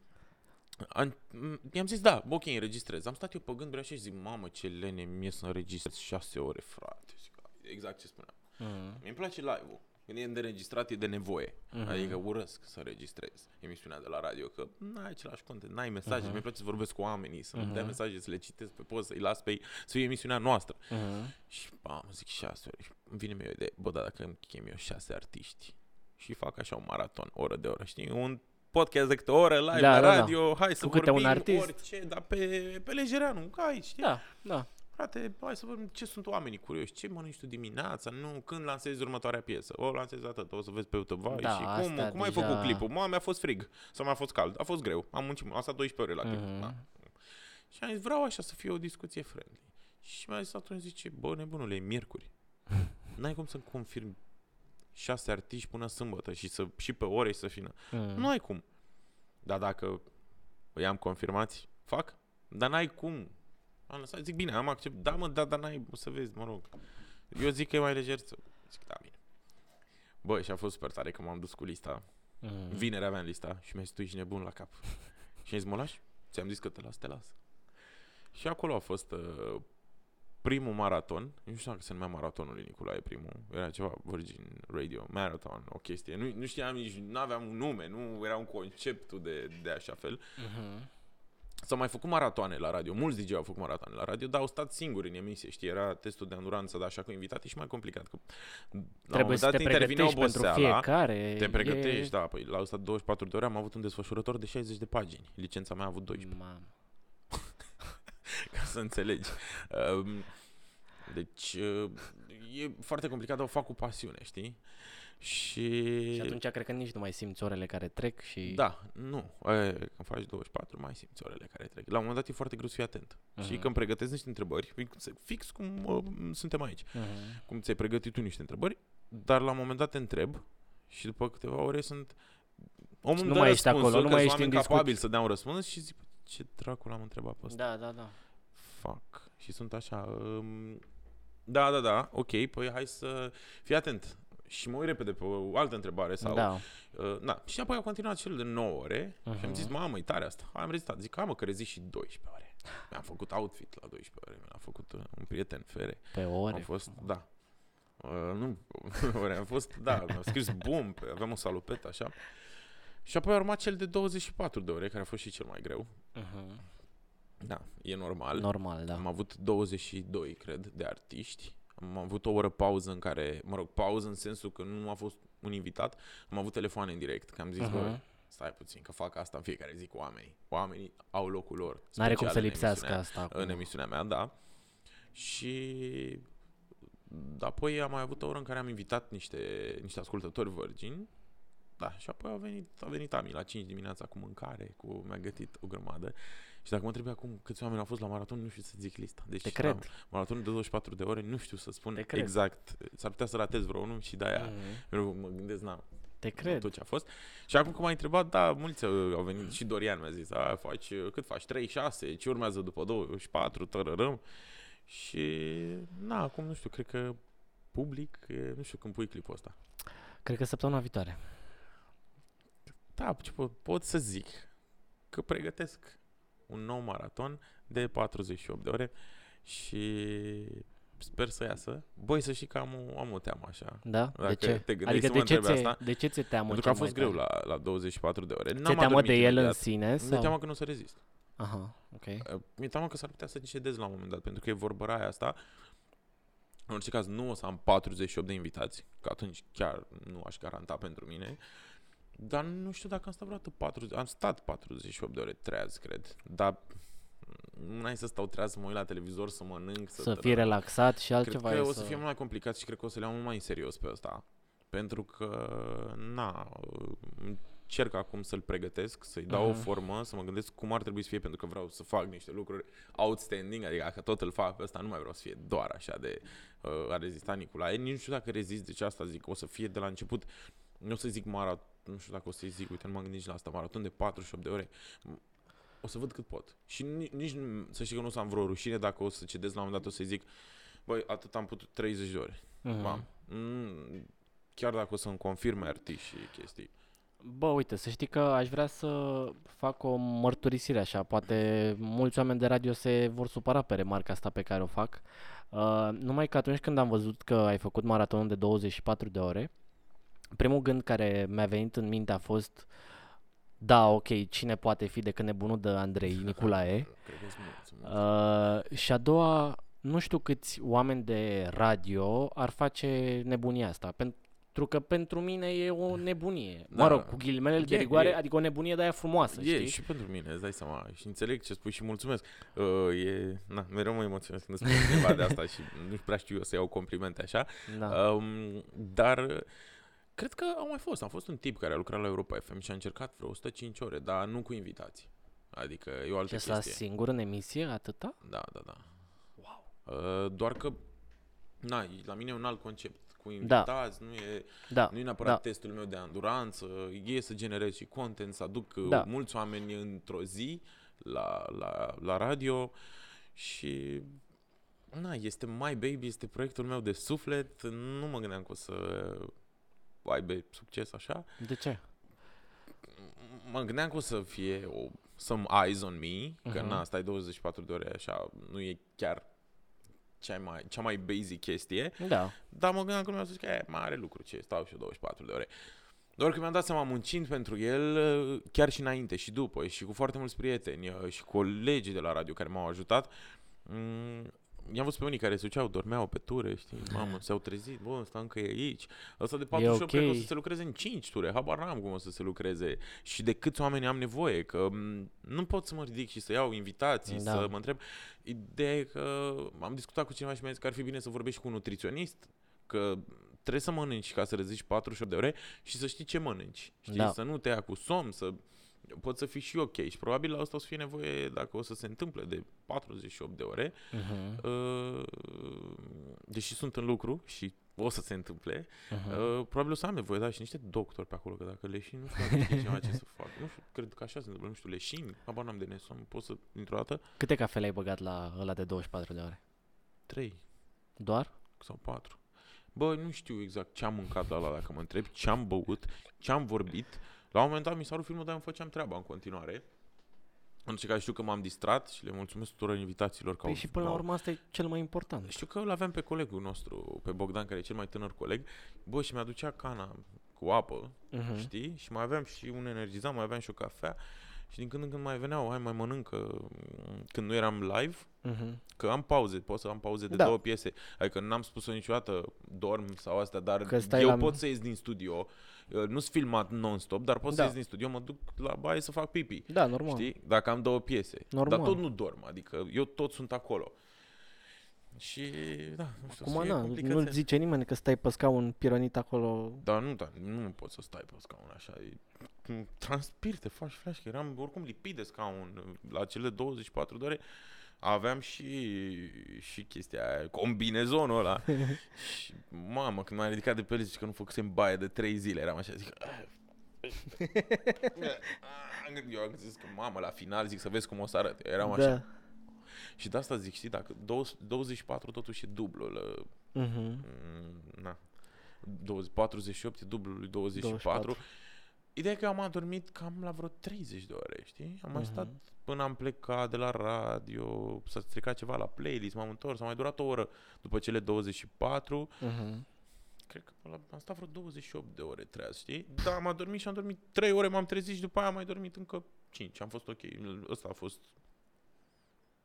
am, m- i-am zis, da, ok, înregistrez. Am stat eu pe gânduri așa și zic, mamă, ce lene mie să înregistrez 6 ore, frate. Zic, exact ce spuneam. Mm. Mi-mi place live-ul. Când e de înregistrat, e de nevoie. Mhm. Adică urăsc să înregistrez emisiunea de la radio, că n-ai același content, n-ai mesaje. Mhm. Mi-e place să vorbesc cu oamenii, să Mhm. uh dea mesaje, să le citesc pe post, să-i las pe ei, să fie emisiunea noastră. Mhm. Și, bam, zic șase ore. Și îmi vine mie o idee, bă, da, dacă îmi chem eu șase artiști și fac așa un maraton, oră de oră, știi? Un podcast de câte o oră, live Da, la da, da. radio, hai să Cu câte un vorbim artist. orice, dar pe, pe lejereanu, hai, știi? Da, da. Frate, hai să vedem ce sunt oamenii curioși, ce mănânci tu dimineața, nu, când lansezi următoarea piesă, o lansezi atât, o să vezi pe YouTube, vai, Da, și cum, asta cum ai deja- făcut clipul? Mă, mi-a fost frig, sau mi-a fost cald, a fost greu, am muncit, am stat 12 ore la clip, Mhm. da. Și am zis, vreau așa să fie o discuție friendly. Și mi-a zis atunci, zice, bă, nebunule, e miercuri. N-ai cum să confirmi șase artiști până sâmbătă și, să, și pe ore să fină. Mm. Nu ai cum. Dar dacă îi am confirmați, fac. Dar n-ai cum. Am lăsat, zic, bine, am accept. Da, mă, da, dar n-ai, o să vezi, mă rog. Eu zic că e mai lejer să... Zic, da, bine. Băi, și a fost super tare că m-am dus cu lista. Mm. Vineri aveam lista și mi-a zis, tu ești nebun la cap. și am zis, mă lași? Ți-am zis că te las, te las. Și acolo a fost uh, primul maraton. Nu știu dacă se numea maratonul lui Nicolae primul. Era ceva Virgin Radio, Marathon, o chestie. Nu, nu știam nici, nu aveam un nume, nu era un conceptul de, de așa fel. Mhm. S-au mai făcut maratoane la radio, mulți DJ au făcut maratoane la radio, dar au stat singuri în emisie, știi, era testul de anduranță, dar așa cu invitate și mai complicat. Că, la un Trebuie moment să dat te intervine pregătești pentru oboseala, fiecare. te pregătești, e... da, păi la 124 de ore am avut un desfășurător de 60 de pagini. Licența mea a avut 12, Mamă. ca să înțelegi. Um, deci, uh, e foarte complicat, dar o fac cu pasiune, știi? Și... Și atunci cred că nici nu mai simți orele care trec și... Da, nu. E, când faci 24, mai simți orele care trec. La un moment dat e foarte greu să fii atent. Uh-huh. Și Mhm. când pregătesc niște întrebări, fix- fix cum uh, suntem aici, Mhm. cum ți-ai pregătit tu niște întrebări, dar la un moment dat te întreb și după câteva ore sunt... Omul îmi Nu dă mai ești răspunsul, acolo, nu că mai sunt ești în oameni discuții. capabili să dea un răspuns și zic, ce dracu l-am întrebat pe ăsta? Da, da, da. Fuck. Și sunt așa... Um, da, da, da, ok, păi hai să... Fii atent. Și mă uit repede pe o altă întrebare sau... Da. Uh, da. Și apoi au continuat cel de 9 ore uh-huh. și am zis, Mhm. mamă, e tare asta. Hai, am rezistat. Zic, am mă, că rezist și 12 ore. Mi-am făcut outfit la 12 ore. Mi-a făcut uh, un prieten, fere. Pe ore. Am fost, da. Uh, nu, ore, am fost, da, mi-am scris bum, pe, aveam o salopetă, așa. Și apoi a urmat cel de 24 de ore, care a fost și cel mai greu. Mhm. Da, e normal. Normal, da. Am avut 22, cred, de artiști. Am avut o oră pauză în care, mă rog, pauză în sensul că nu a fost un invitat. Am avut telefoane în direct, că am zis, uh-huh. bă, Mhm. stai puțin, că fac asta în fiecare zi cu oamenii. Oamenii au locul lor. N-are cum special să în lipsească emisiunea- asta acum. În emisiunea mea, da. Și apoi am mai avut o oră în care am invitat niște, niște ascultători Virgin. Da, și apoi a venit, a venit Ami la 5 dimineața cu mâncare, cu mi-a gătit o grămadă. Și dacă mă întrebi acum câți oameni au fost la maraton, nu știu să zic lista. Deci Te cred. la maratonul de 24 de ore, nu știu să spun Te cred. exact. S-ar putea să ratez vreo unul și de-aia Mhm. eu mă gândesc, na, Te cred. cred. tot ce a fost. Și acum că m-ai întrebat, da, mulți uh, au venit și Dorian mi-a zis, a, faci, uh, cât faci, 3, 6, ce urmează după 24, tărărăm. Și, na, acum nu știu, cred că public, e, nu știu când pui clipul ăsta. Cred că săptămâna viitoare. Da, ce pot, pot să zic că pregătesc un nou maraton de 48 de ore și sper să iasă. Băi, să știi că am o, am o teamă așa. Da? de Dacă ce? te gândești adică să de mă ce, întrebi ți asta, de ce ți-e teamă Pentru că a cel fost mai greu tare? la, la 24 de ore. Ți-e N-am teamă adormit de el în imediat. sine? Mi-e Sau? teamă că nu o să rezist. Aha, ok. Uh, Mi-e teamă că s-ar putea să încedez la un moment dat, pentru că e vorba aia asta. În orice caz, nu o să am 48 de invitați, că atunci chiar nu aș garanta pentru mine. Dar nu știu dacă am stat vreodată 40, am stat 48 de ore treaz, cred. Dar una e să stau treaz, să mă uit la televizor, să mănânc, să... Să fii relaxat și Cred altceva că e o să... să fie mult mai complicat și cred că o să le iau mult mai în serios pe ăsta. Pentru că, na, încerc acum să-l pregătesc, să-i dau o Mhm. formă, să mă gândesc cum ar trebui să fie, pentru că vreau să fac niște lucruri outstanding, adică dacă tot îl fac pe ăsta, nu mai vreau să fie doar așa de uh, a rezistat Nicolae. Nici nu știu dacă rezist, deci asta zic, o să fie de la început, nu o să zic maraton, nu știu dacă o să-i zic, uite, nu m-am gândit nici la asta, maraton de 48 de ore. O să văd cât pot. Și nici, nici nu- să știi că nu o să am vreo rușine dacă o să cedez la un moment dat, o să-i zic, băi, atât am putut 30 de ore. Mhm. Mam. Mm, chiar dacă o să-mi confirme artiști și chestii. Bă, uite, să știi că aș vrea să fac o mărturisire așa. Poate mulți oameni de radio se vor supăra pe remarca asta pe care o fac. Uh, numai că atunci când am văzut că ai făcut maratonul de 24 de ore, primul gând care mi-a venit în minte a fost da, ok, cine poate fi decât nebunul de Andrei Niculae? Cred că sunt mulți, sunt mulți. Uh, și a doua, nu știu câți oameni de radio ar face nebunia asta. Pentru că pentru mine e o nebunie. Da. Mă rog, cu ghilimele de E- rigoare, e. adică o nebunie de aia frumoasă, E, știi? și pentru mine, îți dai seama. Și înțeleg ce spui și mulțumesc. Uh, e, na, mereu mă emoționez când îmi spune ceva de asta și nu prea știu eu să iau complimente așa. Da. Um, dar uh, cred că au mai fost. Am fost un tip care a lucrat la Europa FM și a încercat vreo 105 ore, dar nu cu invitații. Adică e o altă Ce s-a chestie. singur în emisie, atâta? Da, da, da. Wow. Uh, doar că, na, e- la mine e un alt concept. Cu invitați, nu e Da, Nu e neapărat da. testul meu de anduranță, e să generez și content, să aduc Da. da. mulți oameni într-o zi la, la, la radio și na, este My Baby, este proiectul meu de suflet, nu mă gândeam că o să aibă succes așa. De ce? M- Mă gândeam că o să fie o, some eyes on me, că Mhm. na, stai 24 de ore așa, nu e chiar cea mai, cea mai basic chestie. Da. Dar mă gândeam că lumea o să zică, e, mai are lucru, ce, stau și eu 24 de ore. Doar că mi-am dat seama, muncind pentru el, chiar și înainte și după, și cu foarte mulți prieteni și colegii de la radio care m-au ajutat, m- i-am văzut pe unii care se duceau, dormeau pe ture, știi, mamă, s-au trezit, bă, ăsta încă e aici. Ăsta de 48 ok. cred că o să se lucreze în 5 ture, habar n-am cum o să se lucreze și de câți oameni am nevoie, că m, nu pot să mă ridic și să iau invitații, Da. să mă întreb. Ideea e că am discutat cu cineva și mi-a zis că ar fi bine să vorbești cu un nutriționist, că trebuie să mănânci ca să reziști 48 de ore și să știi ce mănânci. Știi? Da. Să nu te ia cu somn, să poți să fii și ok. Și probabil la asta o să fie nevoie, dacă o să se întâmple, de 48 de ore. Mhm, Uh, deși sunt în lucru și o să se întâmple, mhm. uh, probabil o să am nevoie, da, și niște doctori pe acolo, că dacă leșin, nu știu dacă știe cineva ce să fac. Nu știu, cred că așa se întâmplă, nu știu, leșini, habar n-am de nesom, pot să, dintr-o dată, Câte cafele ai băgat la ăla de 24 de ore? 3 Doar? sau 4. Bă, nu știu exact ce am mâncat la ăla, dacă mă întreb, ce am băut, ce am vorbit. La un moment dat mi s-a rupt filmul, dar îmi făceam treaba în continuare. În orice caz știu că m-am distrat și le mulțumesc tuturor invitațiilor că Păi au și până la au- urmă asta e cel mai important. Știu că îl aveam pe colegul nostru, pe Bogdan, care e cel mai tânăr coleg. Bă, și mi-aducea cana cu apă, Mhm. știi? Și mai aveam și un energizant, mai aveam și o cafea. Și din când în când mai veneau, hai mai mănâncă, mm, când nu eram live, Mhm. că am pauze, pot să am pauze de Da. două piese. Adică n-am spus-o niciodată, dorm sau astea, dar Că stai eu la- pot să ies din studio. Uh, Nu-s filmat non-stop, dar pot să Da. ies din studio, mă duc la baie să fac pipi. Da, normal. Știi? Dacă am două piese. Normal. Dar tot nu dorm, adică eu tot sunt acolo. Și, da, nu știu, Cum să fie na, complicat nu să- zice nimeni că stai pe scaun pironit acolo. Dar nu, da, nu poți să stai pe scaun așa. E, transpir, te faci flash, că eram oricum lipit de scaun la cele 24 de ore. Aveam și, și chestia aia, combinezonul ăla. și, mamă, când m-am ridicat de pe el, zice că nu făcusem baie de 3 zile. Eram așa, zic... "Ah." Eu am zis că, mamă, la final, zic, să vezi cum o să arăt. Eram așa. Da. Și de asta zic, știi, dacă 20 24 totuși e dublul. Mhm. Mm, na. 20, 48 e dublul lui 24. 24. Ideea e că am adormit cam la vreo 30 de ore, știi? Am mai Mhm. stat până am plecat de la radio, s-a stricat ceva la playlist, m-am întors, a mai durat o oră după cele 24. Mhm. Cred că la, am stat vreo 28 de ore treaz, știi? Da, am adormit și am dormit 3 ore, m-am trezit și după aia am mai dormit încă 5. Am fost ok. Ăsta a fost...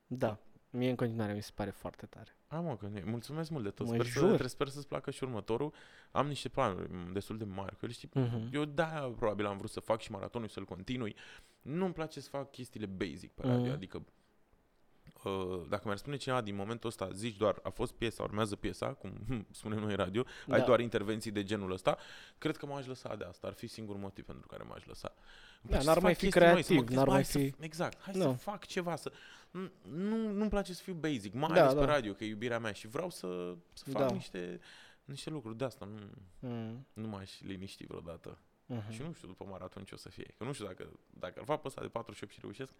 Da. Mie în continuare mi se pare foarte tare. Hai mă, că ne, mulțumesc mult de tot. Mă Sper, să, jur. trebuie- sper să-ți placă și următorul. Am niște planuri m, destul de mari. Că, știi, Mhm. Eu da, probabil am vrut să fac și maratonul și să-l continui. Nu-mi place să fac chestiile basic pe radio, Mhm. adică uh, dacă mi-ar spune cineva din momentul ăsta, zici doar a fost piesa, urmează piesa, cum spunem noi în radio, Da. ai doar intervenții de genul ăsta, cred că m-aș lăsa de asta. Ar fi singurul motiv pentru care m-aș lăsa. Îmi Da, place n-ar să mai fac fi chestii noi, să mă creativ, gândesc, n-ar bă, mai hai să- fi- Exact, hai Nu. să fac ceva, să... Nu, nu, nu-mi place să fiu basic, mai Da, ales pe da. radio, că e iubirea mea și vreau să, să fac Da. niște, niște lucruri de asta. Nu, Mm. nu m-aș liniști vreodată. Mhm. Și nu știu după maraton ce o să fie. Că nu știu dacă, dacă îl fac pe ăsta de 48 și reușesc,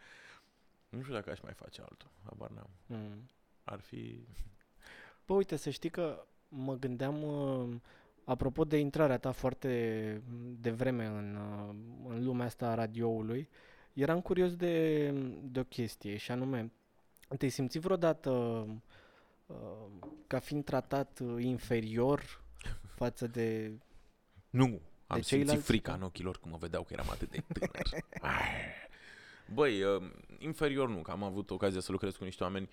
nu știu dacă aș mai face altul. Habar n-am. Mm. Ar fi... Bă, uite, să știi că mă gândeam, uh, apropo de intrarea ta foarte devreme în, uh, în lumea asta a radioului, eram curios de, de o chestie și anume, te-ai simțit vreodată uh, ca fiind tratat uh, inferior față de... Nu! Am De simțit ceilalți? frica în ochii lor când mă vedeau că eram atât de tânăr. Băi, uh, inferior nu, că am avut ocazia să lucrez cu niște oameni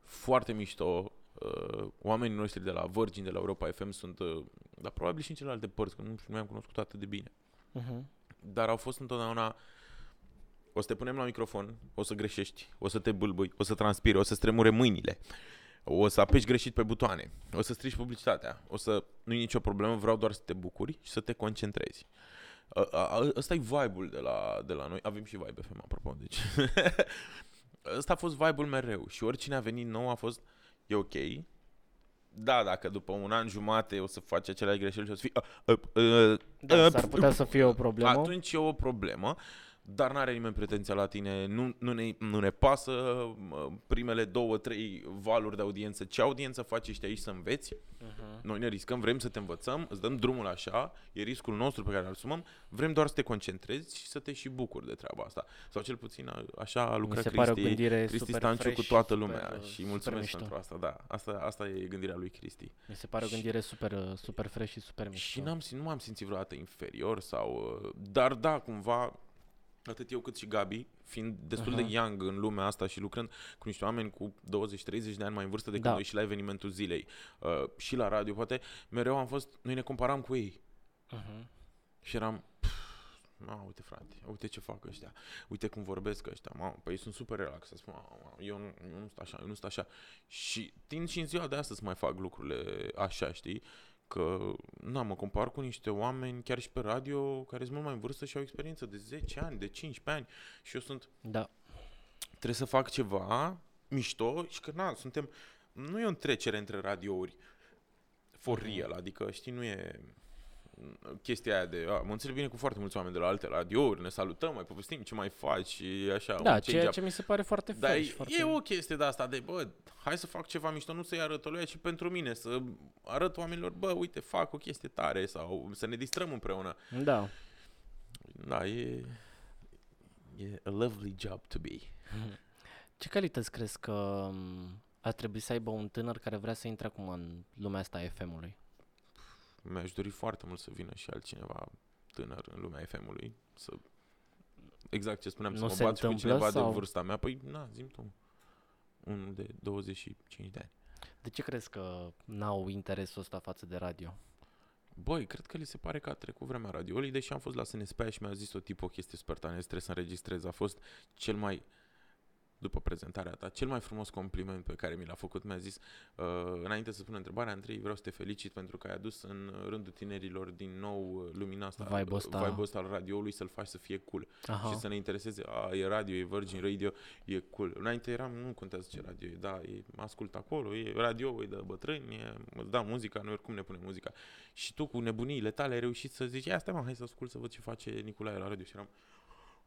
foarte mișto. Uh, oamenii noștri de la Virgin, de la Europa FM sunt, uh, dar probabil și în celelalte părți, că nu știu, nu i-am cunoscut atât de bine. Uh-huh. Dar au fost întotdeauna o să te punem la microfon, o să greșești, o să te bâlbâi, o să transpiri, o să stremure mâinile, o să apeși greșit pe butoane, o să strici publicitatea, o să... Nu e nicio problemă, vreau doar să te bucuri și să te concentrezi. A- a- a- Ăsta e vibe-ul de la, de la noi. Avem și vibe FM, apropo, deci... Ăsta a fost vibe-ul mereu și oricine a venit nou a fost... E ok, da, dacă după un an jumate o să faci aceleași greșeli și o să fii... Uh, uh, uh, Da, uh, s-ar putea să fie o problemă. atunci e o problemă, dar n-are nimeni pretenția la tine, nu, nu, ne, nu ne pasă mă, primele două, trei valuri de audiență. Ce audiență faci ești aici să înveți? Uh-huh. Noi ne riscăm, vrem să te învățăm, îți dăm drumul așa, e riscul nostru pe care îl asumăm, vrem doar să te concentrezi și să te și bucuri de treaba asta. Sau cel puțin a- așa a Mi lucrat se pare o Cristi, gândire Cristi super Stanciu fresh, cu toată super, lumea uh, și super mulțumesc mișto. pentru asta, da. Asta, asta e gândirea lui Cristi. Mi se pare o Și- gândire super, uh, super fresh și super mișto. Și n-am, sim- nu m-am simțit vreodată inferior sau... uh, Dar da, cumva, atât eu cât și Gabi, fiind destul Aha. de young în lumea asta și lucrând cu niște oameni cu 20-30 de ani mai în vârstă decât Da. noi și la evenimentul zilei uh, și la radio, poate, mereu am fost... Noi ne comparam cu ei Uh-huh. și eram... "Pf, Ma, uite frate, uite ce fac ăștia, uite cum vorbesc ăștia, ma, păi ei sunt super relaxați, ma, ma, eu, nu, eu nu sunt așa, eu nu sunt așa. Și tind și în ziua de astăzi să mai fac lucrurile așa, știi? Că, na, mă compar cu niște oameni, chiar și pe radio, care sunt mult mai în vârstă și au experiență de 10 ani, de 15 ani. Și eu sunt, Da. trebuie să fac ceva mișto și că, na, suntem, nu e o întrecere între radiouri for Mhm. real, adică, știi, nu e chestia aia de, a, mă înțeleg bine cu foarte mulți oameni de la alte radiouri, ne salutăm, mai povestim ce mai faci și așa. un Da, change ceea up. ce mi se pare foarte Dar fresh. e, foarte... e o chestie de asta de, bă, hai să fac ceva mișto, nu să-i arăt lui și pentru mine, să arăt oamenilor, bă, uite, fac o chestie tare sau să ne distrăm împreună. Da. Da, e, e a lovely job to be. Ce calități crezi că m, ar trebui să aibă un tânăr care vrea să intre acum în lumea asta a FM-ului? Mi-aș dori foarte mult să vină și altcineva tânăr în lumea FM-ului, să exact ce spuneam, Nu să mă se bat și cu întâmplă cineva sau- de vârsta mea. Păi, na, zim tu. Unul de 25 de ani. De ce crezi că n-au interesul ăsta față de radio? Băi, cred că li se pare că a trecut vremea radioului, deși am fost la SNSP și mi-a zis o tip o chestie super tare, trebuie să înregistrez. A fost cel mai, după prezentarea ta, cel mai frumos compliment pe care mi l-a făcut. Mi-a zis, uh, înainte să spun întrebarea, Andrei, vreau să te felicit pentru că ai adus în rândul tinerilor din nou uh, lumina asta, Vibe-ul ăsta. vibe-ul ăsta al radioului să-l faci să fie cool. Aha. și să ne intereseze, a, e radio, e Virgin Radio, e cool. Înainte eram, nu contează ce radio e, da, e, ascult acolo, e radio, e de bătrâni, e, îți da muzica, noi oricum ne punem muzica. Și tu cu nebuniile tale ai reușit să zici, ia stai mă, hai să ascult să văd ce face Nicolae la radio și eram,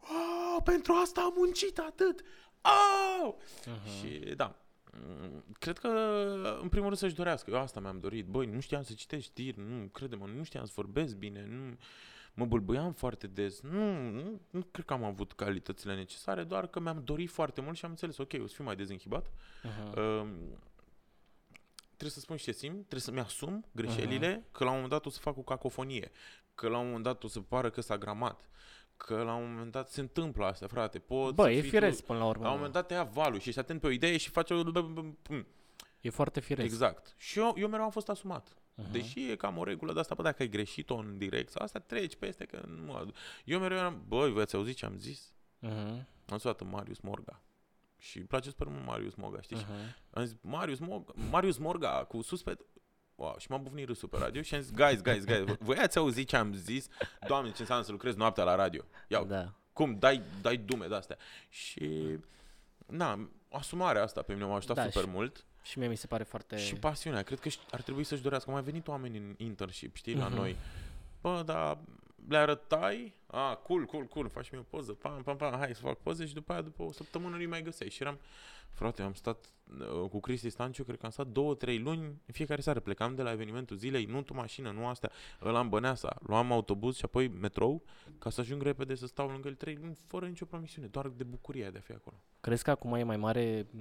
wow, pentru asta am muncit atât! Au! Mhm. Și da, mm, cred că în primul rând să-și dorească. Eu asta mi-am dorit. Băi, nu știam să citesc știri, nu, crede-mă, nu știam să vorbesc bine, nu, mă bâlbâiam foarte des. Nu, nu, nu cred că am avut calitățile necesare, doar că mi-am dorit foarte mult și am înțeles, ok, o să fiu mai dezinhibat. Mhm. Um, trebuie să spun și ce simt, trebuie să-mi asum greșelile, că la un moment dat o să fac o cacofonie, că la un moment dat o să pară că s-a gramat, că la un moment dat se întâmplă asta, frate. Pot Bă, să e fii tu- firesc până la urmă. la un moment dat te ia valul și ești atent pe o idee și faci o... E foarte firesc. Exact. Și eu, eu mereu am fost asumat. Mhm. Deși e cam o regulă de asta, bă, dacă ai greșit-o în direct sau asta, treci peste că nu... Eu mereu eram, băi, v-ați auzit ce am zis? Mhm. Am sunat în Marius Morga. Și îmi place super mult Marius Moga, știi? Uh-huh. Uh-huh. Am zis, Marius, Mog- Marius Morga cu suspect. Wow, și m-a bufnit râsul pe radio și am zis, guys, guys, guys, voi ați auzit ce am zis? Doamne, ce înseamnă să lucrez noaptea la radio? Iau, Da. cum, dai, dai dume de-astea. Și, na, asumarea asta pe mine m-a ajutat Da, super și- mult. Și mie mi se pare foarte... Și pasiunea, cred că ș- ar trebui să-și dorească. Au mai venit oameni în internship, știi, la Mhm. noi. Bă, dar le arătai, a, cool, cool, cool, faci mi o poză, pam, pam, pam, hai să fac poze și după aia, după o săptămână nu mai găseai. Și eram, frate, am stat uh, cu Cristi Stanciu, cred că am stat două, trei luni, în fiecare seară plecam de la evenimentul zilei, nu tu mașină, nu astea, ăla în Băneasa, luam autobuz și apoi metrou, ca să ajung repede să stau lângă el trei luni, fără nicio promisiune, doar de bucuria de a fi acolo. Crezi că acum e mai mare m,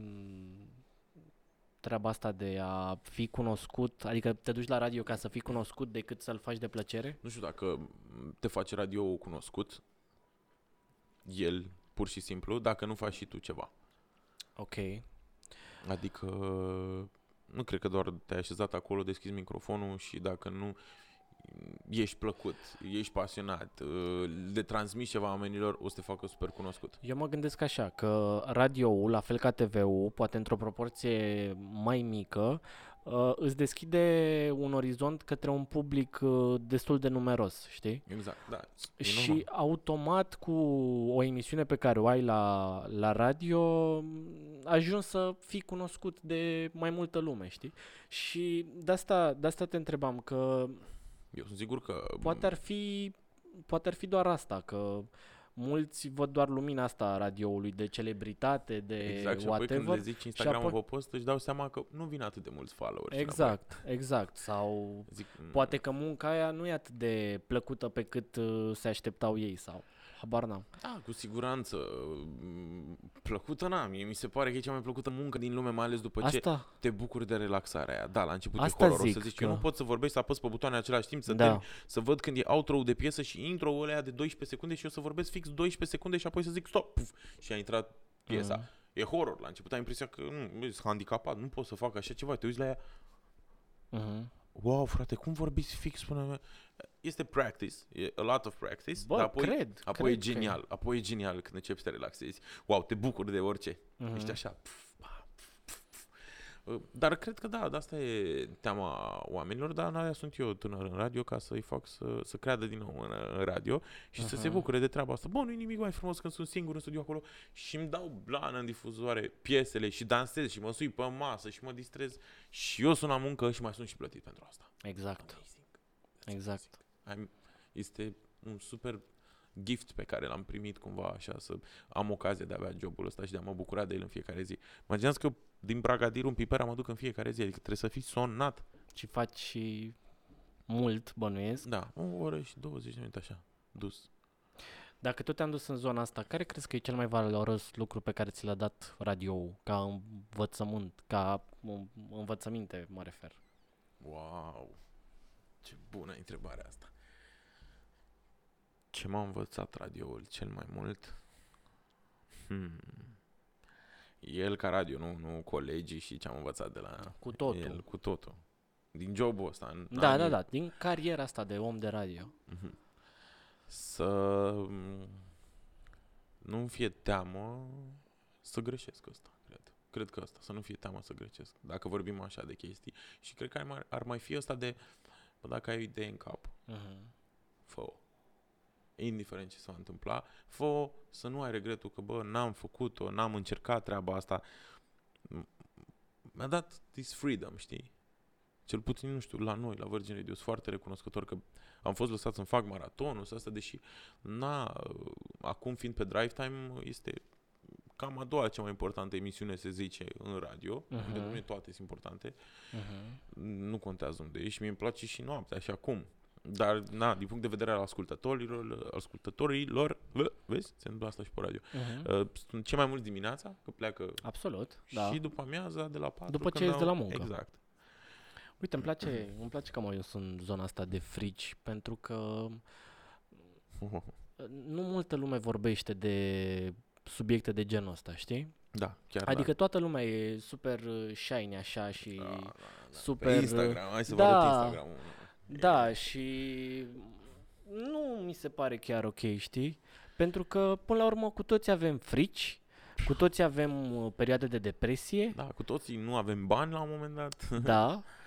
treaba asta de a fi cunoscut, adică te duci la radio ca să fii cunoscut decât să-l faci de plăcere? Nu știu dacă te face radio cunoscut, el, pur și simplu, dacă nu faci și tu ceva. Ok. Adică nu cred că doar te-ai așezat acolo, deschizi microfonul și dacă nu ești plăcut, ești pasionat, uh, le transmiți ceva oamenilor, o să te facă super cunoscut. Eu mă gândesc așa, că radioul, la fel ca TV-ul, poate într-o proporție mai mică, uh, îți deschide un orizont către un public uh, destul de numeros, știi? Exact, da. E Și normal. automat cu o emisiune pe care o ai la, la radio, m, ajungi să fii cunoscut de mai multă lume, știi? Și de asta, de asta te întrebam, că Eu sunt sigur că poate ar fi, poate ar fi doar asta, că mulți văd doar lumina asta a radioului de celebritate, de exact, și apoi când whatever. le zici Instagram apoi- pe post, își dau seama că nu vin atât de mulți followers. Exact, exact. Sau înapoi. Zic, "Mm, poate că munca aia nu e atât de plăcută pe cât uh, se așteptau ei sau habar n-am. Da, cu siguranță. mm, Plăcută n-am. Mie mi se pare că e cea mai plăcută muncă din lume, mai ales după ce Asta, te bucuri de relaxarea aia. Da, la început Asta e horror. O să zic zici, eu că- nu pot să vorbesc, să apăs pe butoane în același timp, să, da. termin, să văd când e outro de piesă și intro ăla de 12 secunde și eu să vorbesc fix 12 secunde și apoi să zic stop puf, și a intrat piesa. Mhm. E horror. La început ai impresia că nu, sunt handicapat, nu pot să fac așa ceva. Te uiți la ea, Mhm. Wow, frate, cum vorbiți fix până... Este practice, e a lot of practice, Bă, dar apoi, cred, apoi e cred că e. genial, apoi e genial când începi să te relaxezi. Wow, te bucuri de orice. Mhm. Ești așa. Pf, pa, pf, pf, pf. Uh, Dar cred că da, de asta e teama oamenilor, dar aia sunt eu tânăr în radio ca să-i fac să, să creadă din nou în, în radio și să se Aha. bucure de treaba asta. Bă, nu e nimic mai frumos când sunt singur în studio acolo și îmi dau blană în difuzoare piesele și dansez și mă sui pe masă și mă distrez și eu sunt la muncă și mai sunt și plătit pentru asta. Exact, Amazing. exact. I'm, este un super gift pe care l-am primit cumva așa să am ocazia de a avea jobul ăsta și de a mă bucura de el în fiecare zi. Imaginați că din Bragadir un piper mă duc în fiecare zi, adică trebuie să fii sonat. Și faci și mult, bănuiesc. Da, o oră și 20 de minute așa, dus. Dacă tot te-am dus în zona asta, care crezi că e cel mai valoros lucru pe care ți l-a dat radioul ca învățământ, ca um, învățăminte, mă refer? Wow, ce bună întrebare asta. Ce m-a învățat radioul cel mai mult? Hmm. El ca radio, nu, nu colegii și ce am învățat de la Cu totul. el, cu totul. Din jobul ăsta. În Da, da, anii- da, din cariera asta de om de radio. Mhm. Să mm, nu fie teamă să greșesc ăsta, cred. Cred că ăsta, să nu fie teamă să greșesc. Dacă vorbim așa de chestii. Și cred că ar mai, ar mai fi ăsta de, bă, dacă ai o idee în cap, Mhm. fă Indiferent ce se va întâmpla, fă să nu ai regretul că, bă, n-am făcut-o, n-am încercat treaba asta. M- Mi-a dat this freedom, știi? Cel puțin, nu știu, la noi, la Virgin Radio, sunt foarte recunoscător că am fost lăsat să-mi fac maratonul să asta, deși, na, acum fiind pe drive time, este cam a doua cea mai importantă emisiune, se zice, în radio. Mhm. Uh-huh. Pentru mine toate sunt importante. Mhm. Nu contează unde ești, mie îmi place și noaptea, și acum. Dar, na, din punct de vedere al ascultătorilor, ascultătorilor, vă, vezi, se întâmplă asta și pe radio. Mhm. Uh, sunt ce mai mult dimineața, că pleacă Absolut, da. și după amiaza de la 4. După ce când ies de au- la muncă. Exact. Uite, îmi place, îmi place că am ajuns în zona asta de frici, pentru că uh, nu multă lume vorbește de subiecte de genul ăsta, știi? Da, chiar Adică toată lumea e super uh, shiny așa și... da. Da, da, da. super, Pe Instagram, hai să vă da. arăt Instagram. Da, și nu mi se pare chiar ok, știi? Pentru că, până la urmă, cu toți avem frici, Cu toții avem uh, perioade de depresie, Da, cu toții nu avem bani la un moment dat. da,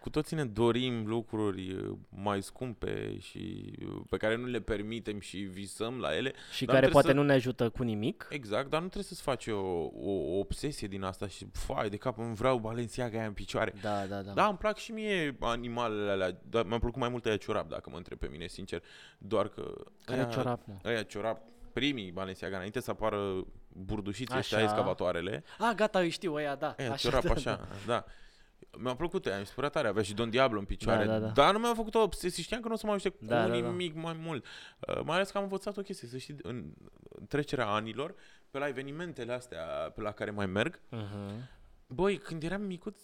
Cu toții ne dorim lucruri uh, mai scumpe și uh, pe care nu le permitem și visăm la ele. și Dar care trebuie poate să- nu ne ajută cu nimic. Exact, dar nu trebuie să-ți faci o, o, o obsesie din asta și fai de cap îmi vreau Balenciaga aia în picioare. Da, da, da. Da, îmi plac și mie animalele alea, dar mi-a plăcut mai mult aia ciorap, dacă mă întreb pe mine, sincer. Doar că Care aia, ciorap, mă? aia ciorap, primii Balenciaga, înainte să apară burdușiții ăștia, Așa. excavatoarele, Ah, gata, îi știu, ăia, da. aia așa, ciorap da, așa, da. Mi-a plăcut aia, mi se părea tare, avea și Don Diablo în picioare, Da, da, da. dar nu mi-a făcut o obsesie, știam că nu o să mă ajute cu Da, da, da. nimic mai mult. Uh, mai ales că am învățat o chestie, să știi, în trecerea anilor, pe la evenimentele astea pe la care mai merg, Mhm. Băi, când eram micuț,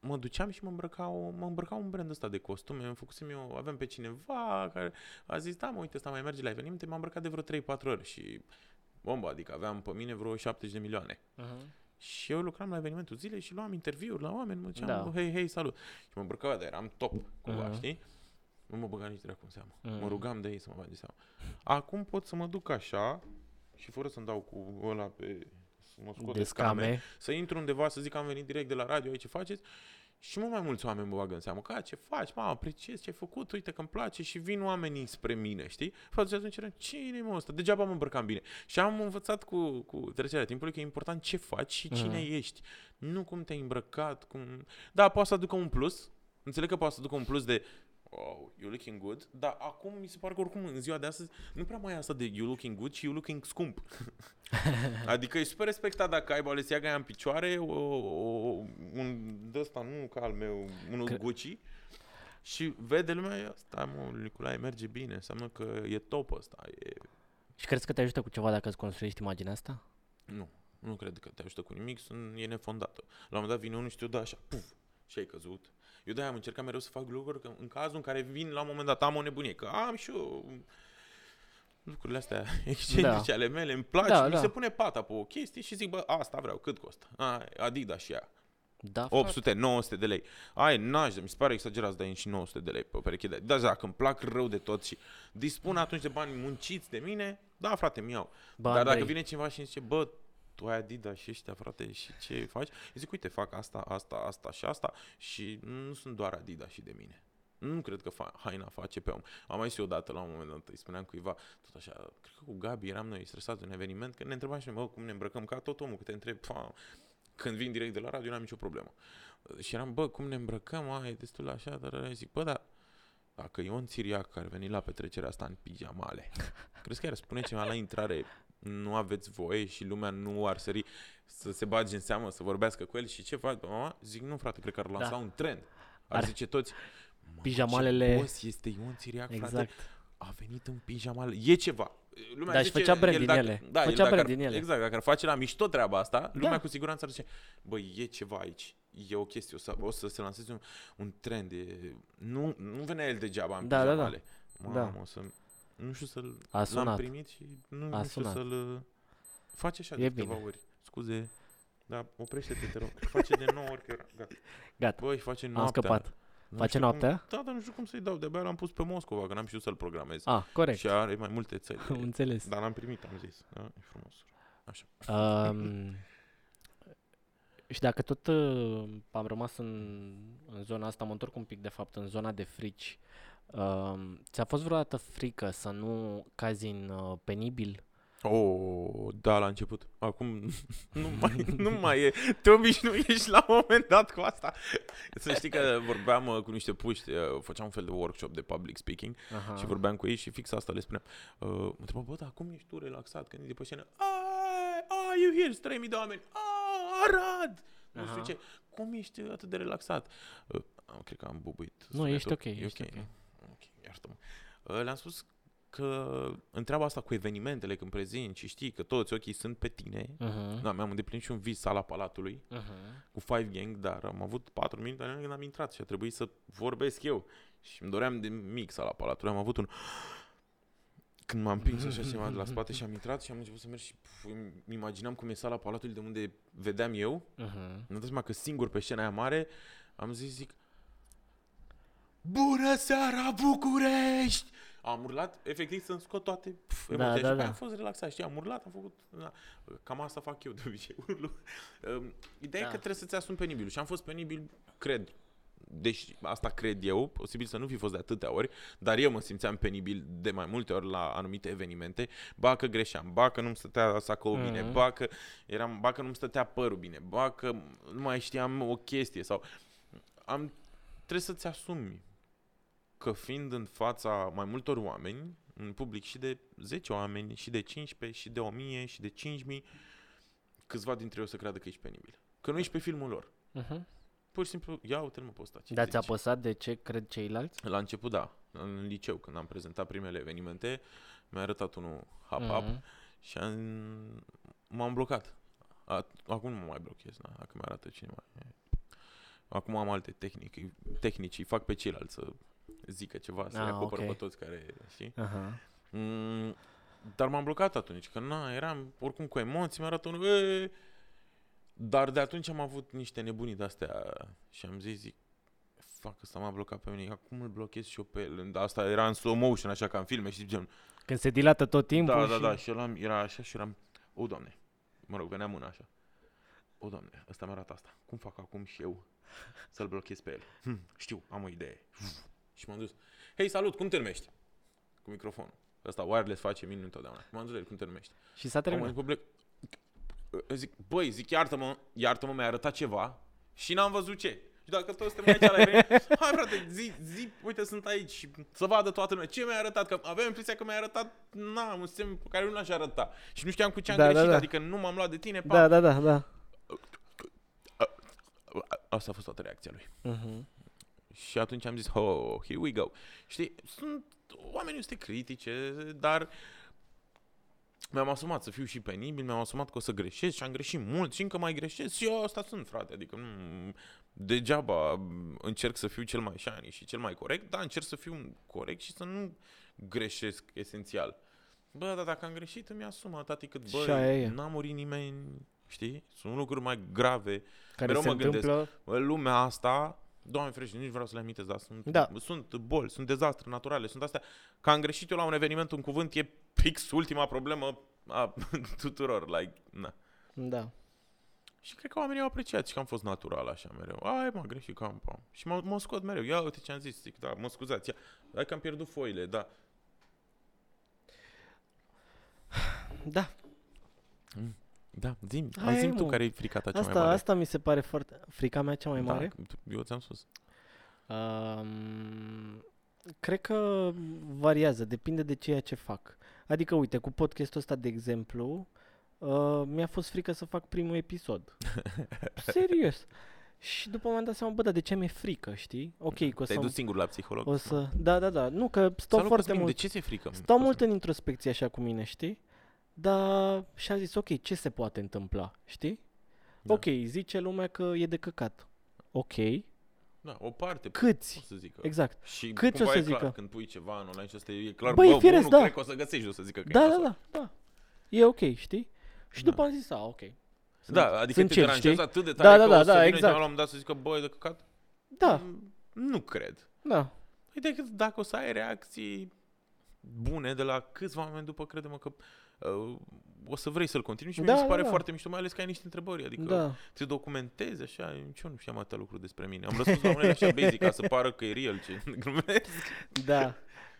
mă duceam și mă îmbrăcau, mă îmbrăcau un brand ăsta de costume, îmi făcusem eu, aveam pe cineva care a zis, da, mă, uite, ăsta mai merge la evenimente, m-am îmbrăcat de vreo 3-4 ori și bomba, adică aveam pe mine vreo 70 de milioane. Mhm. Și eu lucram la evenimentul zilei și luam interviuri la oameni, mă ziceam, Da. da. hei, hei, salut. Și mă îmbrăcau, dar eram top, cumva, Mhm. știi? Nu mă băga nici dracu în seamă. Mhm. Mă rugam de ei să mă bage seama. Acum pot să mă duc așa și fără să-mi dau cu ăla pe... să mă scot De de scame, scame. să intru undeva să zic că am venit direct de la radio, aici ce faceți? Și mult mai mulți oameni mă bagă în seamă. Că, "A, ce faci, mă, apreciez ce ai făcut, uite că îmi place și vin oamenii spre mine, știi? Față și atunci eram, cine e mă ăsta? Degeaba mă îmbrăcam bine. Și am învățat cu, cu trecerea timpului că e important ce faci și cine Mhm. ești. Nu cum te-ai îmbrăcat, cum... Da, poate să aducă un plus. Înțeleg că poate să aducă un plus de wow, you looking good, dar acum mi se pare că oricum în ziua de astăzi nu prea mai e asta de you looking good și you looking scump. adică e super respectat dacă ai Balenciaga aia în picioare, o, o, un de ăsta, nu ca al meu, unul Cre- Gucci, și vede lumea, "Ia, stai mă, Nicolae, merge bine, înseamnă că e top ăsta, e... Și crezi că te ajută cu ceva dacă îți construiești imaginea asta? Nu, nu cred că te ajută cu nimic, sunt, e nefondată. La un moment dat vine unul și te dă așa, puf, și ai căzut. Eu de-aia am încercat mereu să fac lucruri că în cazul în care vin la un moment dat am o nebunie, că am și eu lucrurile astea excentrice ale mele, îmi place, Da, mi da. se pune pata pe o chestie și zic, bă, asta vreau, cât costă? A, Adidas și ea. Da, frate. 800, 900 de lei. Ai, n-aș, mi se pare exagerat să dai și 900 de lei pe o pereche de Da, dacă îmi plac rău de tot și dispun atunci de bani munciți de mine, da, frate, mi iau. Bă, Dar dacă Andrei, vine cineva și îmi zice, bă, tu ai Adidas și ăștia, frate, și ce faci? Eu zic, uite, fac asta, asta, asta și asta și nu sunt doar Adidas și de mine. Nu cred că fa- haina face pe om. Am mai zis eu odată la un moment dat, îi spuneam cuiva, tot așa, cred că cu Gabi eram noi stresați de un eveniment, că ne întrebam și noi, bă, cum ne îmbrăcăm, ca tot omul, că te întreb, fa, când vin direct de la radio, n-am nicio problemă. Și eram, bă, cum ne îmbrăcăm, ai, e destul așa, dar zic, bă, dar dacă Ion Țiriac ar veni la petrecerea asta în pijamale, crezi că ar spune ceva la intrare, nu aveți voie și lumea nu ar sări să se bage în seamă, să vorbească cu el și ce faci, bă, mama? Zic, nu frate, cred că ar lansa Da. un trend. Ar, Ar- zice toți, "Mamă, Pijamalele- ce boss este Ion Țiriac, frate, Exact. a venit în pijamale, e ceva. Lumea Da, și zice, făcea brand el din dacă, ele. Da, el Făcea dacă brand ar, din ele. Exact, dacă ar face la mișto treaba asta, lumea Da. cu siguranță ar zice, băi, e ceva aici, e o chestie, o să, o să se lanseze un, un trend, e, nu, nu venea el degeaba în Da, da, da. pijamale. Mamă, Da. o să, nu știu să-l, A l-am sunat. primit și nu, A nu știu sunat. să-l, face așa E de câteva bine. ori, scuze, dar oprește-te, te rog, face de 9 ori că era, gata. Gata, Băi, face am noaptea. scăpat. Nu Face știu noaptea? Cum, da, dar nu știu cum să-i dau, de-abia l-am pus pe Moscova, că n-am știut să-l programez. Ah, corect. Și are mai multe țări. Am înțeles. Dar l-am primit, am zis. Da, e frumos. Așa. Um, și dacă tot uh, am rămas în, în zona asta, mă întorc un pic de fapt în zona de frici. Um, ți-a fost vreodată frică să nu cazi în uh, penibil? Oh, da, la început. Acum nu mai, nu mai e. Te obișnuiești la un moment dat cu asta. Să știi că vorbeam uh, cu niște puști, uh, făceam un fel de workshop de public speaking Aha. și vorbeam cu ei și fix asta le spuneam. Uh, mă întrebam, bă, dar cum ești tu relaxat când e de pe scenă? Ai, ai, you here, sunt 3000 de oameni. Ah, Arad! Nu știu Aha. ce. Cum ești atât de relaxat? Uh, am- cred că am bubuit. Nu, ești sunetul. ok, E ești ok. nu? Ok, iartă-mă. Uh, Le-am spus că întreaba asta cu evenimentele când prezinți și știi că toți ochii sunt pe tine. Uh-huh. Da, mi-am îndeplinit și un vis sala Palatului Uh-huh. cu Five Gang, dar am avut 4 minute când am intrat și a trebuit să vorbesc eu. Și îmi doream de mic sala Palatului. Am avut un... Când m-am împins așa ceva de la spate și am intrat și am început să merg și pf, îmi imaginam cum e sala Palatului de unde vedeam eu. Uh-huh. Mi-am dat seama că singur pe scena aia mare am zis, zic Bună seara, București! Am urlat, efectiv, să-mi scot toate pf, Da, emoțiile da, și da. am fost relaxat, știi, am urlat, am făcut, da. cam asta fac eu de obicei, urlu. Um, Ideea Da. e că trebuie să-ți asumi penibil și am fost penibil, cred, deci asta cred eu, posibil să nu fi fost de atâtea ori, dar eu mă simțeam penibil de mai multe ori la anumite evenimente, ba că greșeam, ba că nu-mi stătea sacoul bine, Mhm. ba că, eram, ba că nu-mi stătea părul bine, ba că nu mai știam o chestie sau am, trebuie să-ți asumi că fiind în fața mai multor oameni, în public și de 10 oameni, și de 15, și de 1000, și de 5000, câțiva dintre ei o să creadă că ești penibil. Că nu ești pe filmul lor. Uh-huh. Pur și simplu, ia uite-l mă pe ăsta. ce Dar ți-a zice. apăsat de ce cred ceilalți? La început, da. În liceu, când am prezentat primele evenimente, mi-a arătat unul hap-hap Mhm. și am, m-am blocat. A, acum nu mă mai blochez, da, dacă mi-arată cineva. Acum am alte tehnici, tehnici, îi fac pe ceilalți să zică ceva, să Ah, i acopăr ok. pe toți care, știi? Aha. Mm, dar m-am blocat atunci, că na, eram oricum cu emoții, mi-a arătat unul, "E!" dar de atunci am avut niște nebunii de-astea și am zis, zic, fac ăsta m-a blocat pe mine, acum îl blochez și eu pe el. Asta era în slow motion, așa ca în filme, știi, gen, Când se dilată tot timpul da, și... da, da, și eram, era așa și eram, o, doamne, mă rog, venea mâna așa. O, doamne, ăsta mi-a arată asta. Cum fac acum și eu să-l blochez pe el? Hm, știu, am o idee. Și m-am dus. Hei, salut, cum te numești? Cu microfonul. Ăsta wireless face minuni întotdeauna. M-am dus la el, cum te numești? Și s-a Am terminat. zis, public, zic, băi, zic, iartă-mă, iartă-mă, mi-a arătat ceva și n-am văzut ce. Și dacă toți suntem aici la venit, hai frate, zi, zi, uite, sunt aici și să vadă toată lumea. Ce mi-a arătat? Că aveam impresia că mi-a arătat, na, un semn pe care nu l-aș arăta. Și nu știam cu ce am Da, da, greșit, da. adică nu m-am luat de tine, pa. Da, da, da, da. Asta a fost toată reacția lui. Uh-huh. Și atunci am zis, oh, here we go. Știi, sunt oamenii ăștia critice, dar mi-am asumat să fiu și penibil, mi-am asumat că o să greșesc și am greșit mult și încă mai greșesc și eu asta sunt, frate. Adică nu, degeaba încerc să fiu cel mai shiny și cel mai corect, dar încerc să fiu corect și să nu greșesc esențial. Bă, dar dacă am greșit, îmi asum atât cât, Și aia e. bă, n-a murit nimeni, știi? Sunt lucruri mai grave Care Mereu se mă gândesc. întâmplă... în lumea asta, Doamne ferește, nici vreau să le amintesc, dar sunt, Da. sunt boli, sunt dezastre naturale, sunt astea. Că am greșit eu la un eveniment, un cuvânt, e fix ultima problemă a tuturor, like, na. Da. Și cred că oamenii au apreciat și că am fost natural așa mereu. Ai, m-am greșit, cam, pam. Și mă, mă scot mereu. Ia uite ce am zis, zic, da, mă scuzați, ia. Hai că am pierdut foile, da. Da. Da, zi Hai, zi tu mă. care e frica ta cea mai Asta, mare. asta mi se pare foarte... Frica mea cea mai mare? Da, eu ți-am spus. Um, cred că variază, depinde de ceea ce fac. Adică, uite, cu podcastul ăsta, de exemplu, uh, mi-a fost frică să fac primul episod. Serios. Și după m-am dat seama, bă, dar de ce mi-e frică, știi? Ok, că o Te-ai să... dus singur la psiholog? O să... Da, da, da. Nu, că stau Salut, foarte Cosmin, mult... De ce ți-e frică? Stau Cosmin? mult în introspecție așa cu mine, știi? Dar și am zis, ok, ce se poate întâmpla, știi? Da. Ok, zice lumea că e de căcat. Ok, Da, o parte, câți? o să zică. Exact. Și Câți cumva o să e clar, zică? când pui ceva în online și asta e clar, Băi, bă, e firesc, unul da. cred că o să găsești, o să zică că Da, e da, nasol. da, da. E ok, știi? Și Da. după am zis, a, ok. Sunt, Da, adică sunt te chill, deranjează știi? atât de Da, tare da, că da, o să da, vină exact. cineva la un moment dat să zică, băi, de căcat? Da, Mm, Nu cred. da. Uite că dacă o să ai reacții bune de la câțiva oameni după, credem că uh, o să vrei să-l continui și Da, mi se pare da, da. foarte mișto, mai ales că ai niște întrebări, adică Da. te documentezi așa, nici eu nu știam atâtea lucruri despre mine. Am răspuns la unele așa basic ca să pară că e real ce glumesc. Da.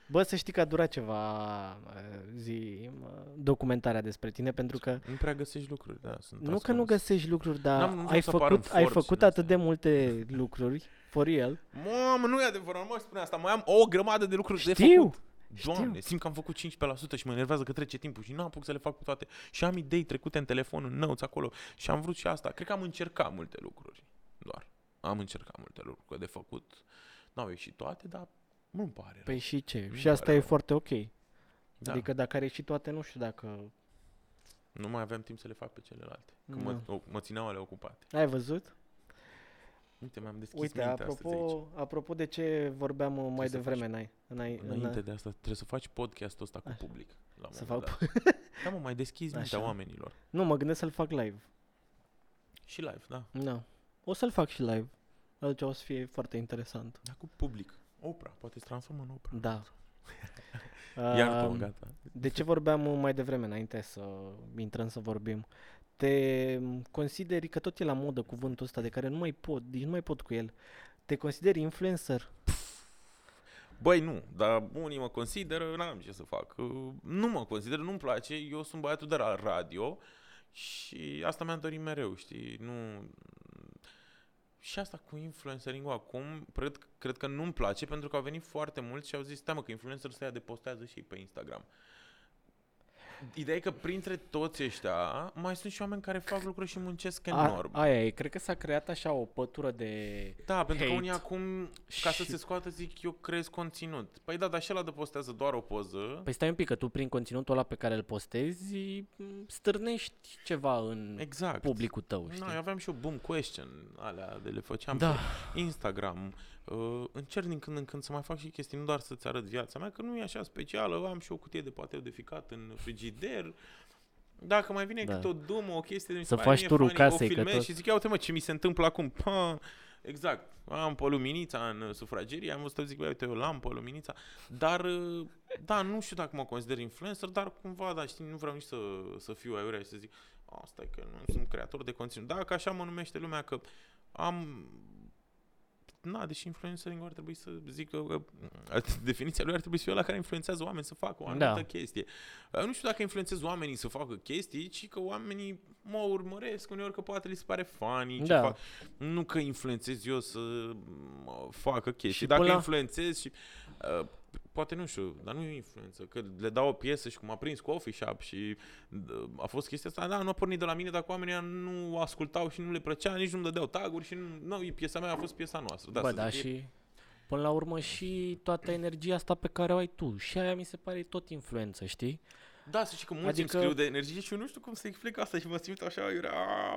Bă, să știi că a durat ceva uh, zi uh, documentarea despre tine pentru că Nu prea găsești lucruri, da, sunt nu că nu ascuns. găsești lucruri, dar N-am- nu vreau ai să apar în făcut, ai Forbes făcut din atât de astea. multe lucruri, for real. Mamă, nu e adevărat, mă spune asta. Mai am o grămadă de lucruri de Știu, făcut. Doamne, știu. simt că am făcut 15% și mă enervează că trece timpul și nu am apuc să le fac pe toate. Și am idei trecute în telefon, în notes acolo și am vrut și asta. Cred că am încercat multe lucruri, doar. Am încercat multe lucruri că de făcut. N-au ieșit toate, dar nu-mi pare rău. Păi și ce? Nu Și asta pare e rău. foarte ok. da. Adică dacă are și toate, nu știu dacă... Nu mai aveam timp să le fac pe celelalte. Că Nu. mă, o, mă țineau ale ocupate. Ai văzut? Uite, mi-am deschis Uite, mintea astăzi aici. apropo, apropo de ce vorbeam uh, mai să devreme înainte. Înainte, Înainte de asta, trebuie să faci podcastul ăsta cu Așa. public. La un Să moment fac... dat. Da, mă, mai deschizi mintea Așa. oamenilor. Nu, mă gândesc să-l fac live. Și live, da. Da. O să-l fac și live. Atunci o să fie foarte interesant. Dar cu public. Opera, poate se transformă în opera. Da. Iar tu, Um, gata. De ce vorbeam uh, mai devreme, înainte să intrăm să vorbim? Te consideri că tot e la modă cuvântul ăsta de care nu mai pot, deci nu mai pot cu el. Te consideri influencer? Băi, nu, dar unii mă consideră, n-am ce să fac. Uh, Nu mă consider, nu-mi place, eu sunt băiatul de la radio și asta mi-am dorit mereu, știi, nu... Și asta cu influencering acum, cred, cred că nu-mi place pentru că au venit foarte mulți și au zis, stai mă, că influencer ăia de postează și ei pe Instagram. Ideea e că printre toți ăștia mai sunt și oameni care fac lucruri și muncesc enorm. A, aia e, cred că s-a creat așa o pătură de... Da, pentru că hate unii acum, ca să și- se scoată, zic, eu creez conținut. Păi da, dar și ăla de postează doar o poză. Păi stai un pic, că tu prin conținutul ăla pe care îl postezi m, stârnești ceva în Exact. publicul tău, știi? No, eu aveam și eu boom question, alea de le făceam Da. pe Instagram. Uh, încerc din când în când să mai fac și chestii, nu doar să-ți arăt viața mea, că nu e așa specială. Am și o cutie de pateu de ficat în frigider. Dacă mai vine Da. câte o dumă, o chestie de mi se Să pare faci mie turul funny, casei, o că filmez tot- și zic, ia uite mă, ce mi se întâmplă acum. Pa! Exact. Am pe luminița în uh, sufragerie, am văzut, zic, băi, uite, eu l-am pe luminița. Dar, uh, da, nu știu dacă mă consider influencer, dar cumva, da, știi, nu vreau nici să, să fiu aiurea și să zic, asta e că nu sunt creator de conținut. Da, că așa mă numește lumea, că am... Na, deși influencering ar trebui să zic că că, definiția lui ar trebui să fie la care influențează oameni să facă o anumită Da. chestie. Uh, Nu știu dacă influențez oamenii să facă chestii, ci că oamenii mă urmăresc uneori că poate li se pare funny ce Da. fac. Nu că influențez eu să mă, facă chestii. Și dacă până la- influențez și... Uh, poate nu știu, dar nu e influență, că le dau o piesă și cum a prins coffee shop și uh, a fost chestia asta, da, nu a pornit de la mine, dacă oamenii ăia nu ascultau și nu le plăcea, nici nu-mi dădeau taguri și nu, nu e piesa mea, a fost piesa noastră. Da, Bă, să da, zic, e- și până la urmă și toată energia asta pe care o ai tu. Și aia mi se pare tot influență, știi? Da, să știi că mulți Adică- adică... îmi scriu de energie și eu nu știu cum să explic asta și mă simt așa, eu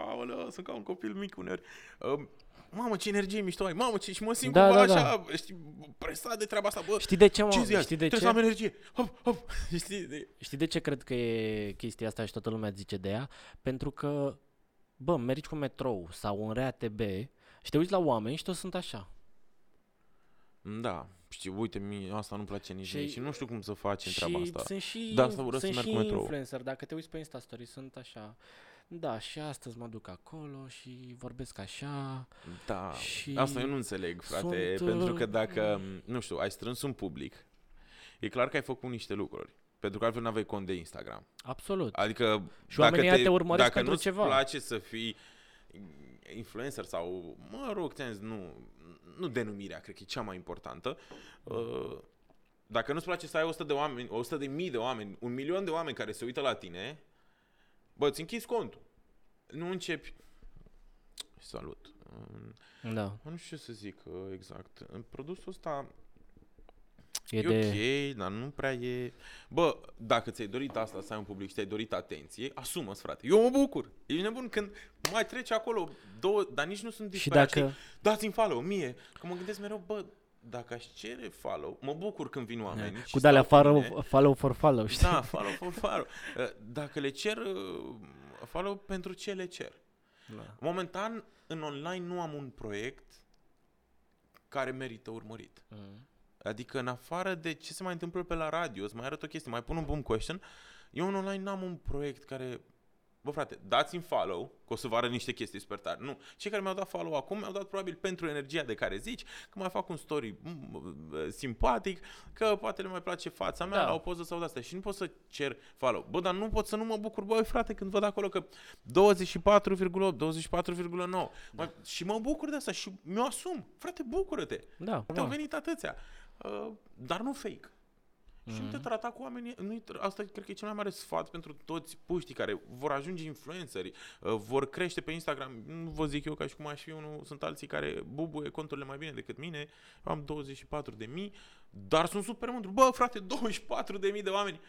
aoleu, sunt ca un copil mic uneori. Uh, mamă, ce energie mișto ai, mamă, ce... și mă simt Da, cumva da, da. așa, știi, presat de treaba asta, bă, Știi de ce, mă? ce zi azi? Știi de Trebuie ce? să am energie, hop, hop, știi, de... Știi de ce cred că e chestia asta și toată lumea zice de ea? Pentru că, bă, mergi cu metrou sau în RATB și te uiți la oameni și toți sunt așa. Da, știu, uite, mie asta nu-mi place nici Și- și, și nu știu cum să facem și treaba asta. sunt și, De asta urăsc sunt să merg și cu metrou. influencer. Dacă te uiți pe Insta Story, sunt așa. Da, și astăzi mă duc acolo și vorbesc așa. Da, și asta eu nu înțeleg, frate, sunt, pentru că uh, dacă, nu știu, ai strâns un public, e clar că ai făcut niște lucruri. Pentru că altfel nu aveai cont de Instagram. Absolut. Adică Și oamenii ăia te urmăresc dacă pentru nu-ți ceva. place să fii influencer sau, mă rog, ți-am zis, nu, nu denumirea, cred că e cea mai importantă. Uh, Dacă nu-ți place să ai 100 de oameni, 100 de mii de oameni, un milion de oameni care se uită la tine, bă, ți închizi contul. Nu începi... Salut. Uh, Da. Nu știu ce să zic uh, exact. În Produsul ăsta E, E, de... ok, dar nu prea e... Bă, dacă ți-ai dorit asta, să ai un public și ți-ai dorit atenție, asumă-ți, frate. Eu mă bucur. Ești nebun când mai trece acolo două, dar nici nu sunt Și disperat. dacă... știi? Dați-mi follow, mie. Că mă gândesc mereu, bă, dacă aș cere follow, mă bucur când vin oameni. și Cu de-alea stau cu follow, mine. follow for follow, știi? Da, follow for follow. Uh, Dacă le cer uh, follow, pentru ce le cer? Da. Momentan, în online nu am un proiect care merită urmărit. Mm. Adică în afară de ce se mai întâmplă pe la radio, îți mai arăt o chestie, mai pun un boom question, eu în online n-am un proiect care... Bă, frate, dați-mi follow, că o să vă arăt niște chestii super tare. Nu, cei care mi-au dat follow acum mi-au dat probabil pentru energia de care zici, că mai fac un story mm, simpatic, că poate le mai place fața mea Da. la o poză sau de asta și nu pot să cer follow. Bă, dar nu pot să nu mă bucur, băi, frate, când văd acolo că 24,8, 24,9 da. și mă bucur de asta și mi-o asum. Frate, bucură-te. Da, Te-au normal. venit atâția. Uh, dar nu fake. Și nu te trata cu oamenii, nu asta cred că e cel mai mare sfat pentru toți puștii care vor ajunge influenceri, uh, vor crește pe Instagram. Nu vă zic eu ca și cum aș fi unul, sunt alții care bubuie conturile mai bine decât mine. Eu am 24 de mii, dar sunt super mândru. Bă, frate, 24 de mii de oameni.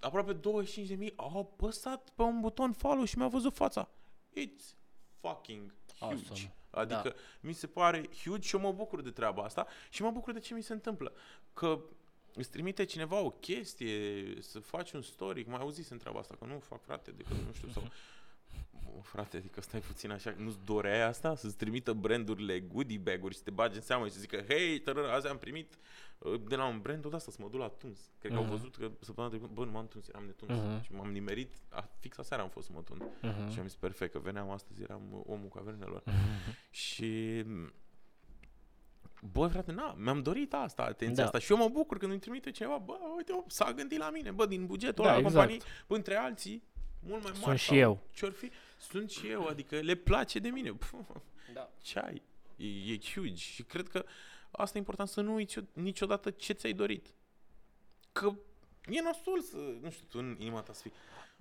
Aproape 25 de mii au apăsat pe un buton follow și mi-au văzut fața. It's fucking huge. Awesome. Adică Da. mi se pare huge și eu mă bucur de treaba asta și mă bucur de ce mi se întâmplă. Că îți trimite cineva o chestie, să faci un story, mai auzit în treaba asta, că nu fac frate decât, nu știu, sau frate, adică stai puțin așa, nu-ți doreai asta? Să-ți trimită brandurile goodie bag-uri și să te bagi în seamă și să zică, hei, tără, azi am primit uh, de la un brand ăsta să mă duc la tuns. Cred că Mhm. au văzut că săptămâna trecută, bă, nu m-am tuns, eram netuns. Mhm. Și m-am nimerit, a, fix aseară am fost să mă tund. Mhm. Și am zis, perfect, că veneam astăzi, eram uh, omul cavernelor. Și... Bă, frate, na, mi-am dorit asta, atenția Da. asta. Și eu mă bucur când îmi trimite cineva, bă, uite, s-a gândit la mine, bă, din bugetul Da, ăla, exact. companii, bă, între alții, mult mai Sunt mari. și sau eu. Ce-or fi, sunt și eu, adică le place de mine. Pf, Da. ce ai? E, e huge. Și cred că asta e important să nu uiți niciodată ce ți-ai dorit. Că e nasol să, nu știu, tu în inima ta să fii,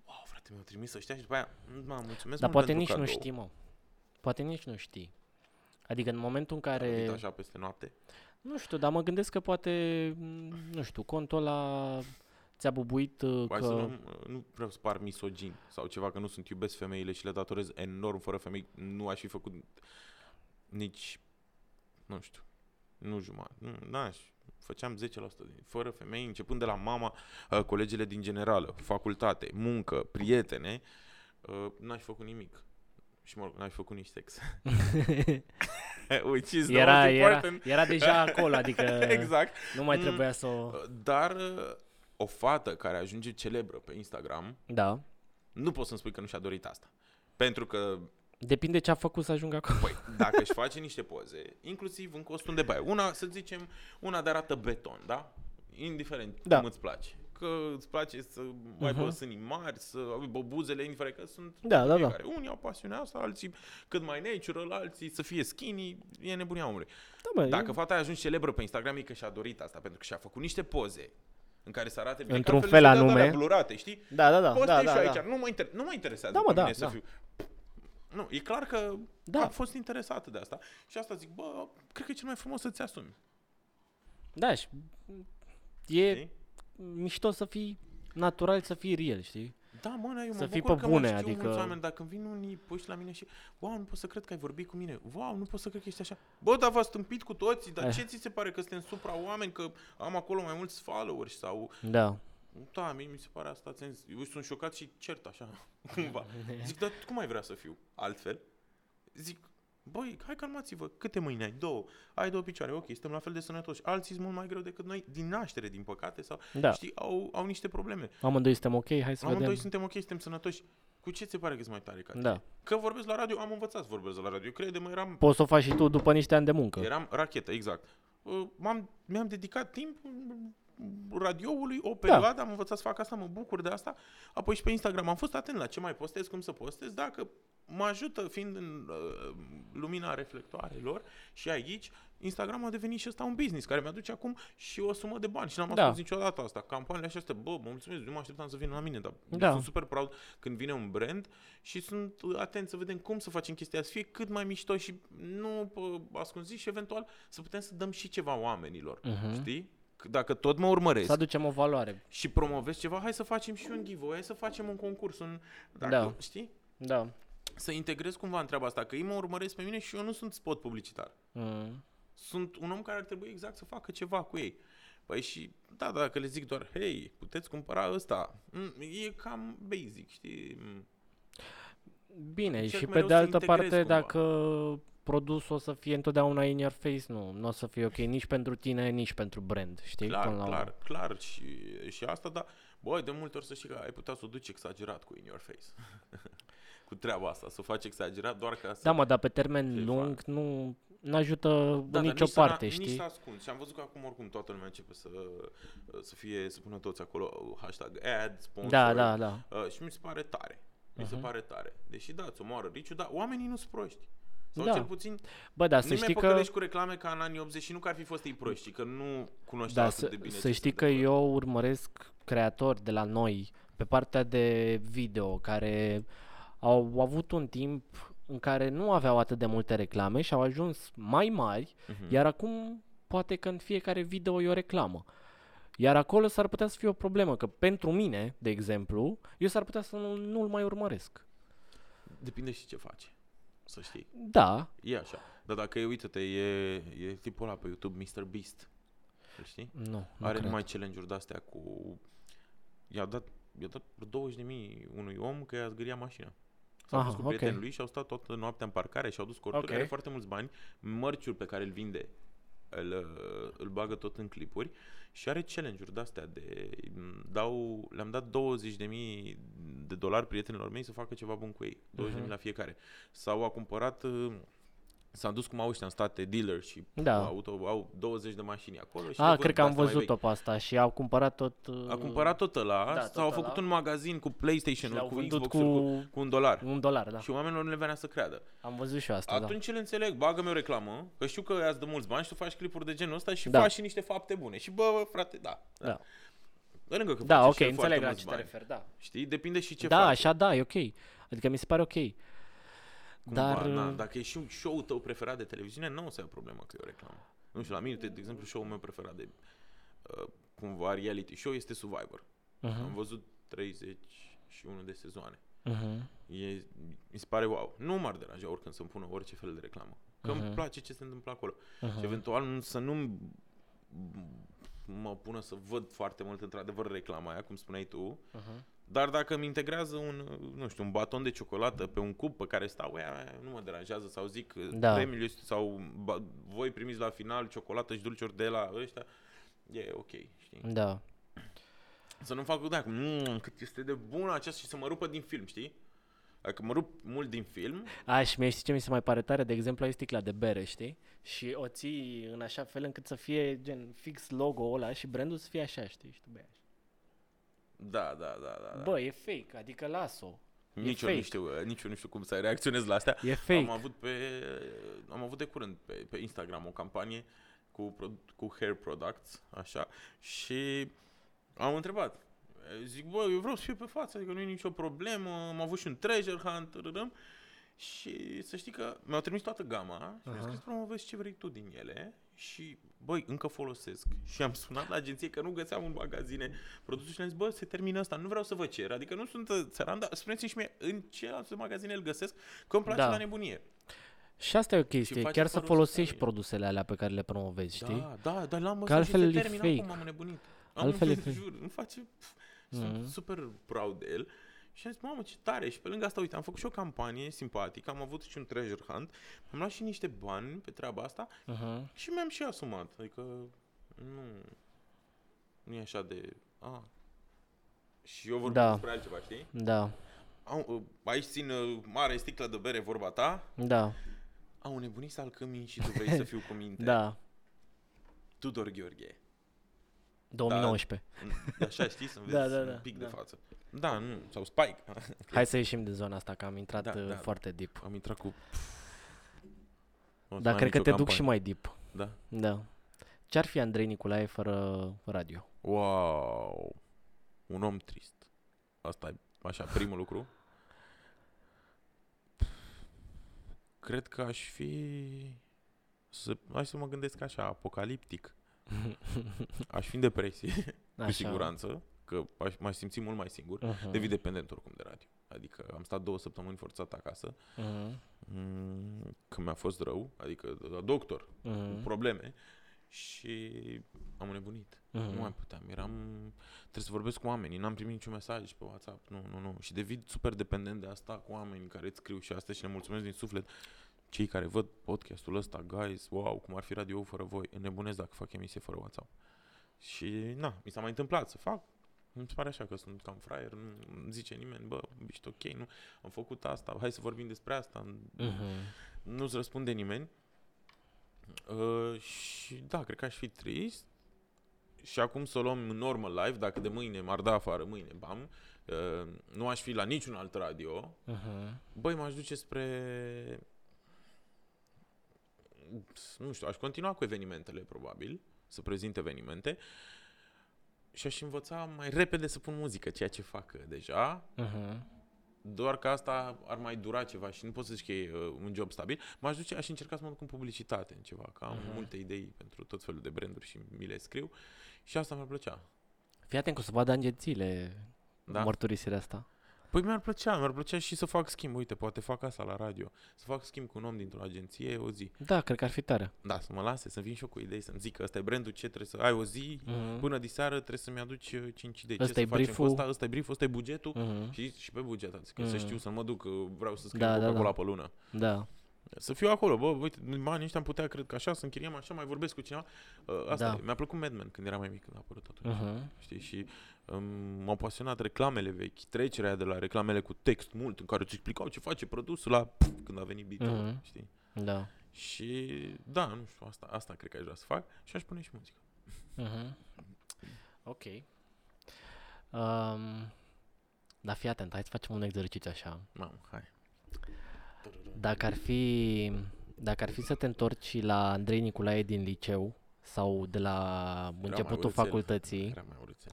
wow, frate, mi-au trimis ăștia și după aia, mă, mulțumesc Dar mult poate pentru nici nu cadou." știi, mă. Poate nici nu știi. Adică în momentul în Am care... venit așa peste noapte. Nu știu, dar mă gândesc că poate, m, nu știu, contul ăla ți-a bubuit uh, Hai că... să nu, nu vreau să par misogin sau ceva, că nu sunt iubesc femeile și le datorez enorm fără femei. Nu aș fi făcut nici, nu știu, nu jumătate. Nu, n-aș. Făceam 10% din, fără femei, începând de la mama, uh, colegele din generală, facultate, muncă, prietene, uh, n-aș fi făcut nimic. Și mă rog, n-aș fi făcut nici sex. Which is the era, most era, important. era deja acolo, adică exact. nu mai Mm. trebuia să o... Dar uh, o fată care ajunge celebră pe Instagram, Da. nu poți să-mi spui că nu și-a dorit asta. Pentru că, Depinde ce a făcut să ajungă acolo. păi, dacă își face niște poze, inclusiv în costum de baie, una, să zicem, una de arată beton, da? Indiferent Da. cum îți place. Că îți place să aibă Mhm. sânii mari, să aibă buzele, indiferent că sunt Da, da, da. fiecare. Unii au pasiunea asta, alții cât mai natural, alții să fie skinny, e nebunia omului. Da, mă, Dacă fata a ajuns celebră pe Instagram, e că și-a dorit asta, pentru că și-a făcut niște poze în care să arate bine. Într-un că fel altfel își dea anume. de-alea blurate, știi? Da, da, da, Postez da, și da, aici. da. Nu, mă inter- nu mă interesează Da, pe mă, da, mine să da. fiu... Nu, e clar că Da. a fost interesată de asta. Și asta zic, bă, cred că e cel mai frumos să-ți asumi. Da, și e Știi? Mișto să fii natural, să fii real, știi? Da, mă, na, eu Să mă fii bucur pe că bune, mă știu adică- mulți oameni. Dacă îmi vin unii puși la mine și wow, nu pot să cred că ai vorbit cu mine. Wow, nu pot să cred că ești așa. Bă, dar v-ați stâmpit cu toții, dar Eh. ce ți se pare că suntem supra oameni, că am acolo mai mulți followers sau Da. Da, mie mi se pare asta, ți-am zis, eu sunt șocat și cert așa, cumva. Zic, dar cum ai vrea să fiu altfel? Zic, băi, hai calmați-vă, câte mâini ai? Două. Ai două picioare, ok, suntem la fel de sănătoși. Alții sunt mult mai greu decât noi, din naștere, din păcate, sau, Da. știi, au, au niște probleme. Amândoi suntem ok, hai să Amândoi vedem. suntem ok, suntem sănătoși. Cu ce ți se pare că mai tare ca Da. tine? Că vorbesc la radio, am învățat să vorbesc la radio. Crede-mă, eram Poți să o faci și tu după niște ani de muncă. Eram rachetă, exact. Uh, M-am, mi-am dedicat timp mm, radioului o perioadă, am învățat să fac asta, mă bucur de asta. Apoi și pe Instagram am fost atent la ce mai postez, cum să postez, dacă mă ajută fiind în uh, lumina reflectoarelor și aici, Instagram a devenit și ăsta un business care mi-aduce acum și o sumă de bani și n-am Da. ascuns niciodată asta. Campaniile așa astea, bă, mă mulțumesc, nu mă așteptam să vină la mine, dar Da. sunt super proud când vine un brand și sunt atent să vedem cum să facem chestia să fie cât mai mișto și nu pă, ascunzi și eventual să putem să dăm și ceva oamenilor, Mhm. știi? C- Dacă tot mă urmăresc Să aducem o valoare. și promovez ceva, hai să facem și un giveaway, hai să facem un concurs, un, dacă, Da. știi? Da. Să integrez cumva în treaba asta, că ei mă urmăresc pe mine și eu nu sunt spot publicitar. Mm. Sunt un om care ar trebui exact să facă ceva cu ei. Păi și, da, dacă le zic doar, hei, puteți cumpăra ăsta, mm, e cam basic, știi? Mm. Bine, Încerc și pe mereu de să altă integrez parte, cumva. dacă produsul o să fie întotdeauna in your face, nu, nu o să fie ok nici pentru tine, nici pentru brand, știi? Clar, Până la urmă. clar, clar și, și asta, dar, băi, de multe ori să știi că ai putea să o duci exagerat cu in your face. cu treaba asta, să o faci exagerat doar ca să... Da, mă, dar pe termen Ce lung nu nu ajută da, în dar nicio nici să na- parte, Nici știi? să ascund. Și am văzut că acum oricum toată lumea începe să, să fie, să pună toți acolo uh, hashtag ad, sponsor. Da, da, da. Uh, și mi se pare tare. Mi se Mhm. pare tare. Deși da, îți omoară riciu, dar oamenii nu sunt proști. Sau Da. cel puțin Bă, da, nu să mai știi că... păcălești cu reclame ca în anii 80 și nu că ar fi fost ei proști, ci că nu cunoșteau Da, atât să, de bine să ce știi se că întâmplă. eu urmăresc creatori de la noi pe partea de video care au avut un timp în care nu aveau atât de multe reclame și au ajuns mai mari, Mhm. iar acum poate că în fiecare video e o reclamă. Iar acolo s-ar putea să fie o problemă, că pentru mine, de exemplu, eu s-ar putea să nu, nu-l mai urmăresc. Depinde și ce faci. Să știi. Da, E așa. Dar dacă e, uite-te, e, e tipul ăla pe YouTube, Mr. Beast. Îl știi? nu, nu Are cred. numai challenge-uri de-astea cu... I-a dat, i-a dat vreo 20 de mii unui om că i-a zgâriat mașina. S-au Aha, dus cu ok. prietenul lui și au stat toată noaptea în parcare și au dus corturi, Ok. are foarte mulți bani, mărciul pe care îl vinde îl, uh, îl bagă tot în clipuri și are challenge-uri de-astea de, m, dau, le-am dat 20.000 de dolari prietenilor mei să facă ceva bun cu ei, 20.000 Mhm. la fiecare. Sau a cumpărat uh, S-a dus cum au ăștia în state dealership, Da. auto, au 20 de mașini acolo și A, le vând cred că am de-astea mai văzut-o pe asta și au cumpărat tot... uh, a cumpărat tot ăla Da, da, tot sau a făcut ăla. un magazin cu și PlayStation-uri, le-au cu vândut Xbox-uri, cu, cu cu un dolar. un dolar, da. Și oamenilor nu le venea să creadă. Am văzut și eu asta, da. Atunci le înțeleg, bagă-mi o reclamă, că știu că îți dă mulți bani și tu faci clipuri de genul ăsta și Da. faci și niște fapte bune. Și bă, bă frate, da. Da. Pe lângă că Da, face ok, și el foarte înțeleg la mulți ce te bani. referi, da. Știi? Depinde și ce da, face. așa da, e ok. Adică mi se pare ok. Cumva, Dar... na, uh, dacă e și un show tău preferat de televiziune, nu o să ai o problemă că e o reclamă. Nu știu, la mine, de, de exemplu, show-ul meu preferat de uh, cumva reality show este Survivor. Am uh-huh, văzut 31 de sezoane. uh-huh. E, mi se pare wow. Nu m-ar deranja oricând să-mi pună orice fel de reclamă. Că îmi Mhm. place ce se întâmplă acolo. uh-huh. Și eventual nu- să nu mă pună să văd foarte mult într-adevăr reclama aia, cum spuneai tu, uh-huh. Dar dacă mi integrează un, nu știu, un baton de ciocolată pe un cub pe care stau, ea, nu mă deranjează sau zic Da. da. premiul este, sau ba, voi primiți la final ciocolată și dulciuri de la ăștia, e ok, știi? Da. Să nu fac de acum, mmm, cât este de bună aceasta și să mă rupă din film, știi? Dacă mă rup mult din film, A, și mie știi ce mi se mai pare tare? De exemplu, ai sticla de bere, știi? Și o ții în așa fel încât să fie gen fix logo-ul ăla și brandul să fie așa, știi? Și tu bei așa. Da, da, da, da. da. Bă, e fake, adică las-o. nici e eu nu fake. știu, uh, nici eu nu știu cum să reacționez la astea. E fake. Am avut pe am avut de curând pe, pe Instagram o campanie cu pro, cu hair products, așa, și am întrebat. Zic, bă, eu vreau să fiu pe față, adică nu e nicio problemă, am avut și un treasure hunt, tărărăm, și să știi că mi-au trimis toată gama și mi-au Aha. scris promovezi ce vrei tu din ele și, băi, încă folosesc. Și am sunat la agenție că nu găseam în magazine produsul și le-am zis, bă, se termină asta, nu vreau să vă cer, adică nu sunt uh, țăran, dar spuneți-mi și mie în ce alte magazine îl găsesc, că îmi place Da. la nebunie. Și asta e o chestie, face chiar să părul folosești să fie. produsele alea pe care le promovezi, știi? Da, da, dar l-am Că văzut și altfel se e termină fake. acum, am nebunit. Am Altfel e altfel fake. jur, îmi face... Pf, Mhm. Sunt super proud de el. Și am zis, mamă, ce tare! Și pe lângă asta, uite, am făcut și o campanie simpatică, am avut și un treasure hunt, am luat și niște bani pe treaba asta Uh-huh. și mi-am și asumat. Adică, nu, nu e așa de... A. Și eu vorbesc Da. despre altceva, știi? Da, Au, uh, aici țin uh, mare sticlă de bere, vorba ta. da, Au nebunit să alcămini și tu vrei să fiu cu minte. da. Tudor Gheorghe. 2019. Așa, știi, să Da, vezi da, un da, pic da. de față. Da, nu, sau Spike. Hai să ieșim de zona asta, că am intrat Da, uh, da, foarte deep. Am intrat cu... Nu o să Dar mai cred că am te nicio duc și campanie. mai deep. Da. Da. Ce-ar fi Andrei Nicolae fără radio? Wow. Un om trist. Asta e așa primul lucru. Cred că aș fi... Să, hai să mă gândesc așa, apocaliptic. Aș fi în depresie, cu siguranță, că aș, m-aș simți mult mai singur. Uh-huh. Devii dependent oricum de radio. Adică am stat două săptămâni forțat acasă, Uh-huh. mm, când mi-a fost rău, adică la doctor, cu Uh-huh. probleme și am înnebunit. Nu mai puteam, eram... Trebuie să vorbesc cu oamenii, n-am primit niciun mesaj pe WhatsApp, nu, nu, nu. Și devii super dependent de asta cu oamenii care îți scriu și asta și le mulțumesc din suflet. Cei care văd podcastul ăsta, guys, wow, cum ar fi radio fără voi, înnebunesc dacă fac emisie fără WhatsApp. Și, na, mi s-a mai întâmplat să fac. Mi se pare așa că sunt cam fraier, nu îmi zice nimeni, bă, ești ok, nu, am făcut asta, hai să vorbim despre asta. Uh-huh. Nu-ți răspunde nimeni. Uh, și da, cred că aș fi trist. Și acum să o luăm în normal life, dacă de mâine m-ar da afară, mâine, bam, uh, nu aș fi la niciun alt radio, Uh-huh. băi, m-aș duce spre... Nu știu, aș continua cu evenimentele, probabil, să prezint evenimente și aș învăța mai repede să pun muzică, ceea ce fac uh, deja, Uh-huh. doar că asta ar mai dura ceva și nu pot să zic că e uh, un job stabil. M-aș duce, aș încerca să mă duc în publicitate, în ceva, că am Mhm. multe idei pentru tot felul de branduri și mi le scriu și asta mi-ar plăcea. Fii atent că o să vadă agențiile Da? mărturisirea asta. Păi mi-ar plăcea, mi-ar plăcea și să fac schimb. Uite, poate fac asta la radio. Să fac schimb cu un om dintr-o agenție o zi. Da, cred că ar fi tare. Da, să mă lase, să vin și eu cu idei, să-mi zic că ăsta e brandul, ce trebuie să ai o zi, Mhm. până diseară trebuie să-mi aduci uh, 5 idei. Ăsta ce e să facem brieful. cu ăsta, ăsta e brieful, ăsta e bugetul. Mhm. Și, și pe buget, adică să Mhm. știu să mă duc, că vreau să scriu Da, da, Coca-Cola da. pe lună. Da. Să fiu acolo, bă, uite, banii ăștia am putea, cred că așa, să închiriem așa, mai vorbesc cu cineva. Uh, asta Da. e. Mi-a plăcut Mad Men când eram mai mic, când a apărut atunci. Mhm. Știi, și um, m-au pasionat reclamele vechi, trecerea aia de la reclamele cu text mult, în care îți explicau ce face produsul la pf, când a venit beat Mhm. știi? Da. Și da, nu știu, asta, asta cred că aș vrea să fac și aș pune și muzică. Mhm. Ok. Um, dar fii atent, hai să facem un exercițiu așa. Mamă, hai. Dacă ar fi, dacă ar fi să te întorci la Andrei Nicolae din liceu sau de la începutul urâțel. facultății, Era mai urâțel.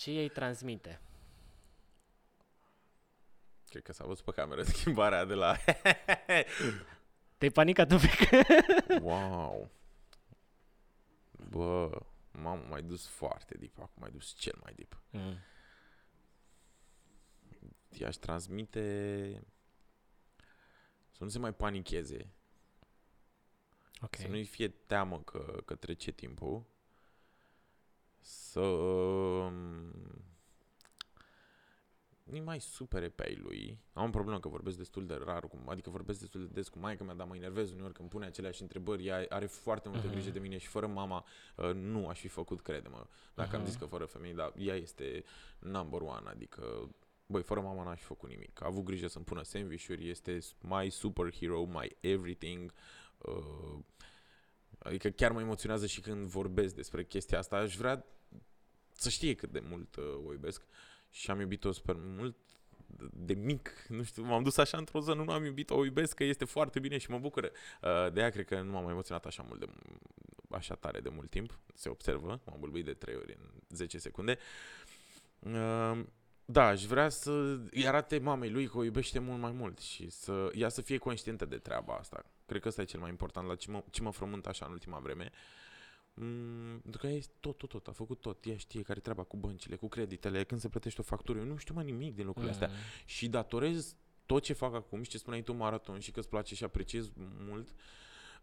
Ce îi transmite? Cred că s-a văzut pe cameră schimbarea de la... Te-ai panicat un pic? wow! Bă, m-am mai dus foarte deep, acum mai dus cel mai deep. Mm. I-aș transmite să nu se mai panicheze, Ok. să nu-i fie teamă că, că trece timpul, să um, nu mai supere pe ai lui. Am o problemă că vorbesc destul de rar, cum, adică vorbesc destul de des cu maica mea, dar mă enervez uneori când pune aceleași întrebări. Ea are foarte multă Mhm. grijă de mine și fără mama uh, nu aș fi făcut, crede-mă. Dacă am Mhm. zis că fără femei, dar ea este number one, adică Băi, fără mama n-aș fi făcut nimic. A avut grijă să-mi pună sandwich-uri, este my superhero, my everything. Uh, adică chiar mă emoționează și când vorbesc despre chestia asta. Aș vrea să știe cât de mult uh, o iubesc și am iubit-o super mult de- de mic, nu știu, m-am dus așa într-o zonă, nu am iubit-o, o iubesc, că este foarte bine și mă bucură. Uh, de aia cred că nu m-am emoționat așa mult de, așa tare de mult timp, se observă, m-am bâlbuit de 3 ori în 10 secunde. Uh, da, aș vrea să îi arate mamei lui că o iubește mult mai mult și să ea să fie conștientă de treaba asta. Cred că ăsta e cel mai important la ce mă, ce mă frământ așa în ultima vreme. Mm, pentru că ea este tot, tot, tot, a făcut tot. Ea știe care e treaba cu băncile, cu creditele, când se plătește o factură. Eu nu știu mai nimic din lucrurile astea. Mm. Și datorez tot ce fac acum și ce spuneai tu maraton și că îți place și apreciez mult,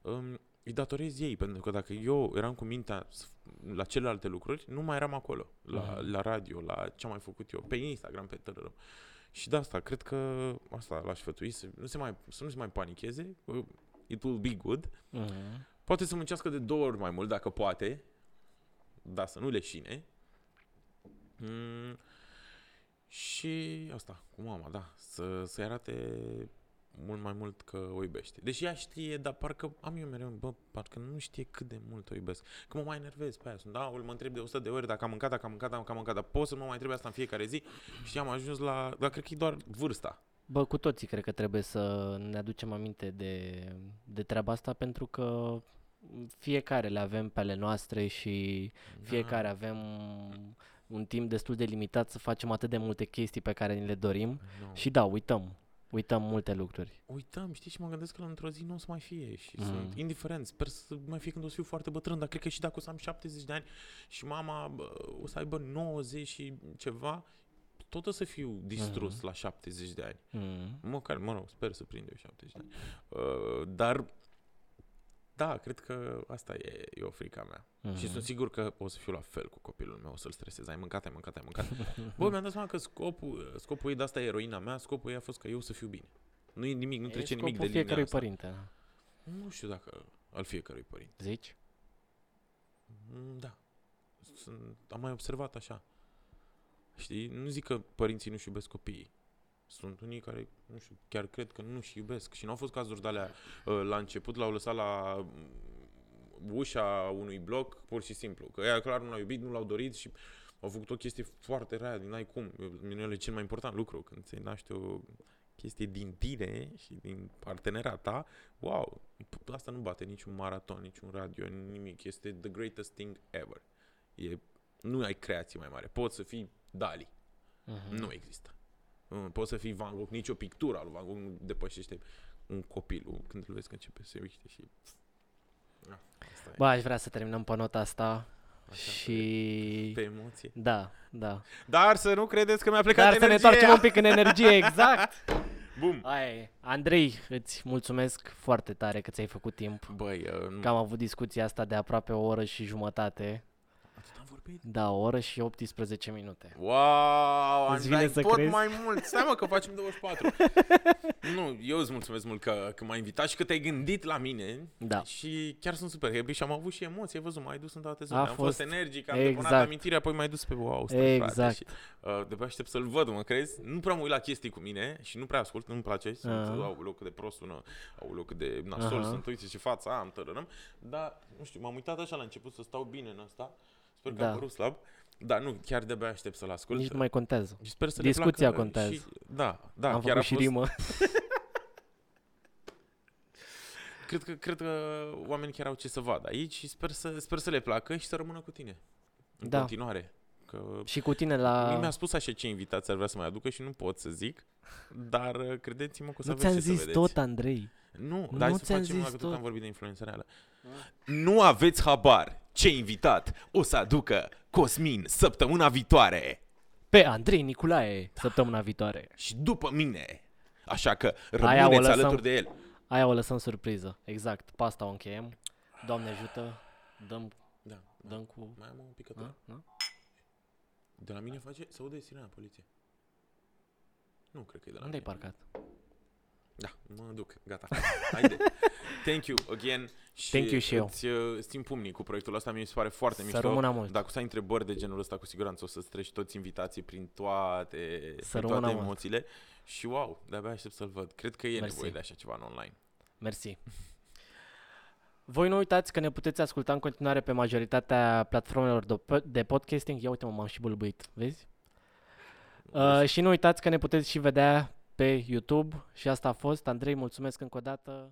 um, îi datorez ei, pentru că dacă eu eram cu mintea s- la celelalte lucruri, nu mai eram acolo, la, Mhm. la radio, la ce am mai făcut eu, pe Instagram, pe tărără. Și de asta, cred că asta l-aș sfătui, să nu se mai, să nu se mai panicheze, uh, it will be good. Mhm. Poate să muncească de două ori mai mult, dacă poate, dar să nu leșine. Mm, și asta, cu mama, da, să, să arate mult mai mult că o iubește. Deși ea știe, dar parcă am eu mereu, bă, parcă nu știe cât de mult o iubesc. Că mă mai enervez pe aia, sunt, da, mă întreb de 100 de ori dacă am mâncat, dacă am mâncat, dacă am mâncat, dar pot să mă mai întreb asta în fiecare zi și am ajuns la, dar cred că e doar vârsta. Bă, cu toții cred că trebuie să ne aducem aminte de, de treaba asta pentru că fiecare le avem pe ale noastre și fiecare avem un timp destul de limitat să facem atât de multe chestii pe care ni le dorim No. și da, uităm. Uităm multe lucruri. uităm, știi, și mă gândesc că la într-o zi nu o să mai fie și Mm. sunt indiferent, sper să mai fie când o să fiu foarte bătrân, dar cred că și dacă o să am 70 de ani și mama bă, o să aibă 90 și ceva, tot o să fiu distrus Mhm. la 70 de ani. Mm. Măcar, mă rog, sper să prind eu 70 de ani. Uh, dar, da, cred că asta e, e o frica mea. Mm. Și sunt sigur că o să fiu la fel cu copilul meu, o să-l stresez. Ai mâncat, ai mâncat, ai mâncat. Bă, mi-am dat seama că scopul, scopul ei de asta e eroina mea, scopul ei a fost că eu să fiu bine. Nu e nimic, nu E trece nimic de scopul linia fiecărui asta. părinte. Nu știu dacă al fiecărui părinte. Zici? Mm, Da. Sunt, am mai observat așa. Știi? Nu zic că părinții nu-și iubesc copiii. Sunt unii care, nu știu, chiar cred că nu-și iubesc. Și nu au fost cazuri de alea uh, la început, l-au lăsat la mm, ușa unui bloc, pur și simplu. Că ea clar nu l-au iubit, nu l-au dorit și au făcut o chestie foarte rea, din ai cum. Minunile e cel mai important lucru. Când se naște o chestie din tine și din partenera ta, wow, p- asta nu bate niciun maraton, niciun radio, nimic. Este the greatest thing ever. E, nu ai creație mai mare. Poți să fii Dali. Mhm. Nu există. Nu, Poți să fii Van Gogh, nicio pictură al Van Gogh nu depășește un copil când îl vezi că începe să se miște și... Da, asta e. Bă, aș vrea să terminăm pe nota asta. Așa, și... Pe emoție. Da, da. Dar să nu credeți că mi-a plecat Dar să ne energia. întoarcem un pic în energie, exact. Bum. Aia e. Andrei, îți mulțumesc foarte tare că ți-ai făcut timp. Băi, uh, nu. Că am avut discuția asta de aproape o oră și jumătate. Atât am vorbit. Da, o oră și 18 minute. Wow, Îți am vine dat să tot crezi? mai mult. Stai mă că facem 24. nu, eu îți mulțumesc mult că, că m-ai invitat și că te-ai gândit la mine. Da. Și chiar sunt super happy și am avut și emoții, ai văzut, m-ai dus în toate A zonele. Am fost fost- energic, am exact. depunat amintirea, apoi m-ai dus pe wow, stai, frate. Exact. Și, uh, de aștept să-l văd, mă crezi? Nu prea mă uit la chestii cu mine și nu prea ascult, nu-mi place. Sunt, Aha. au loc de prost sună, au loc de nasol, Aha. sunt, uite ce față am, tărărăm. Dar, nu știu, m-am uitat așa la început să stau bine în asta. Sper că Da. am părut slab. Dar nu, chiar de-abia aștept să-l ascult. Nici nu mai contează. Și sper să Discuția le placă contează. Și, da, da, am chiar făcut a și fost, rimă. Cred că, cred că oamenii chiar au ce să vadă aici și sper să, sper să le placă și să rămână cu tine. În Da. continuare. Că și cu tine mie la... mi-a spus așa ce invitați ar vrea să mai aducă și nu pot să zic, dar uh, credeți-mă că o să Nu aveți ți-am ce să zis vedeți. tot, Andrei. Nu, Nu dar hai să ți-am facem zis una, că tot tot. am vorbit de influența reală. Nu aveți habar ce invitat o să aducă Cosmin săptămâna viitoare Pe Andrei Niculae, săptămâna viitoare. și după mine. Așa că Aia o rămâneți lăsăm. alături de el. Aia o lăsăm surpriză. Exact. Pe asta o încheiem. Doamne ajută. Dăm, Da, da. dăm cu... Mai am un pic A? Da? De la mine face, să aude sirena poliție. Nu, cred că e de la Unde ai mine. parcat? Da, mă duc, gata. Haide. Thank you again. Și Thank you și eu. Îți uh, stim pumnii cu proiectul ăsta, mi se pare foarte Să mișto. rămână mult. Dacă o să ai întrebări de genul ăsta, cu siguranță o să-ți treci toți invitații prin toate, Să prin rămână toate mult. emoțiile. Și wow, de-abia aștept să-l văd. Cred că e Mersi. nevoie de așa ceva în online. Mersi. Voi nu uitați că ne puteți asculta în continuare pe majoritatea platformelor de- de podcasting. Ia uite mă, m-am și bâlbâit, vezi? Uh, și nu uitați că ne puteți și vedea pe YouTube și asta a fost. Andrei, mulțumesc încă o dată.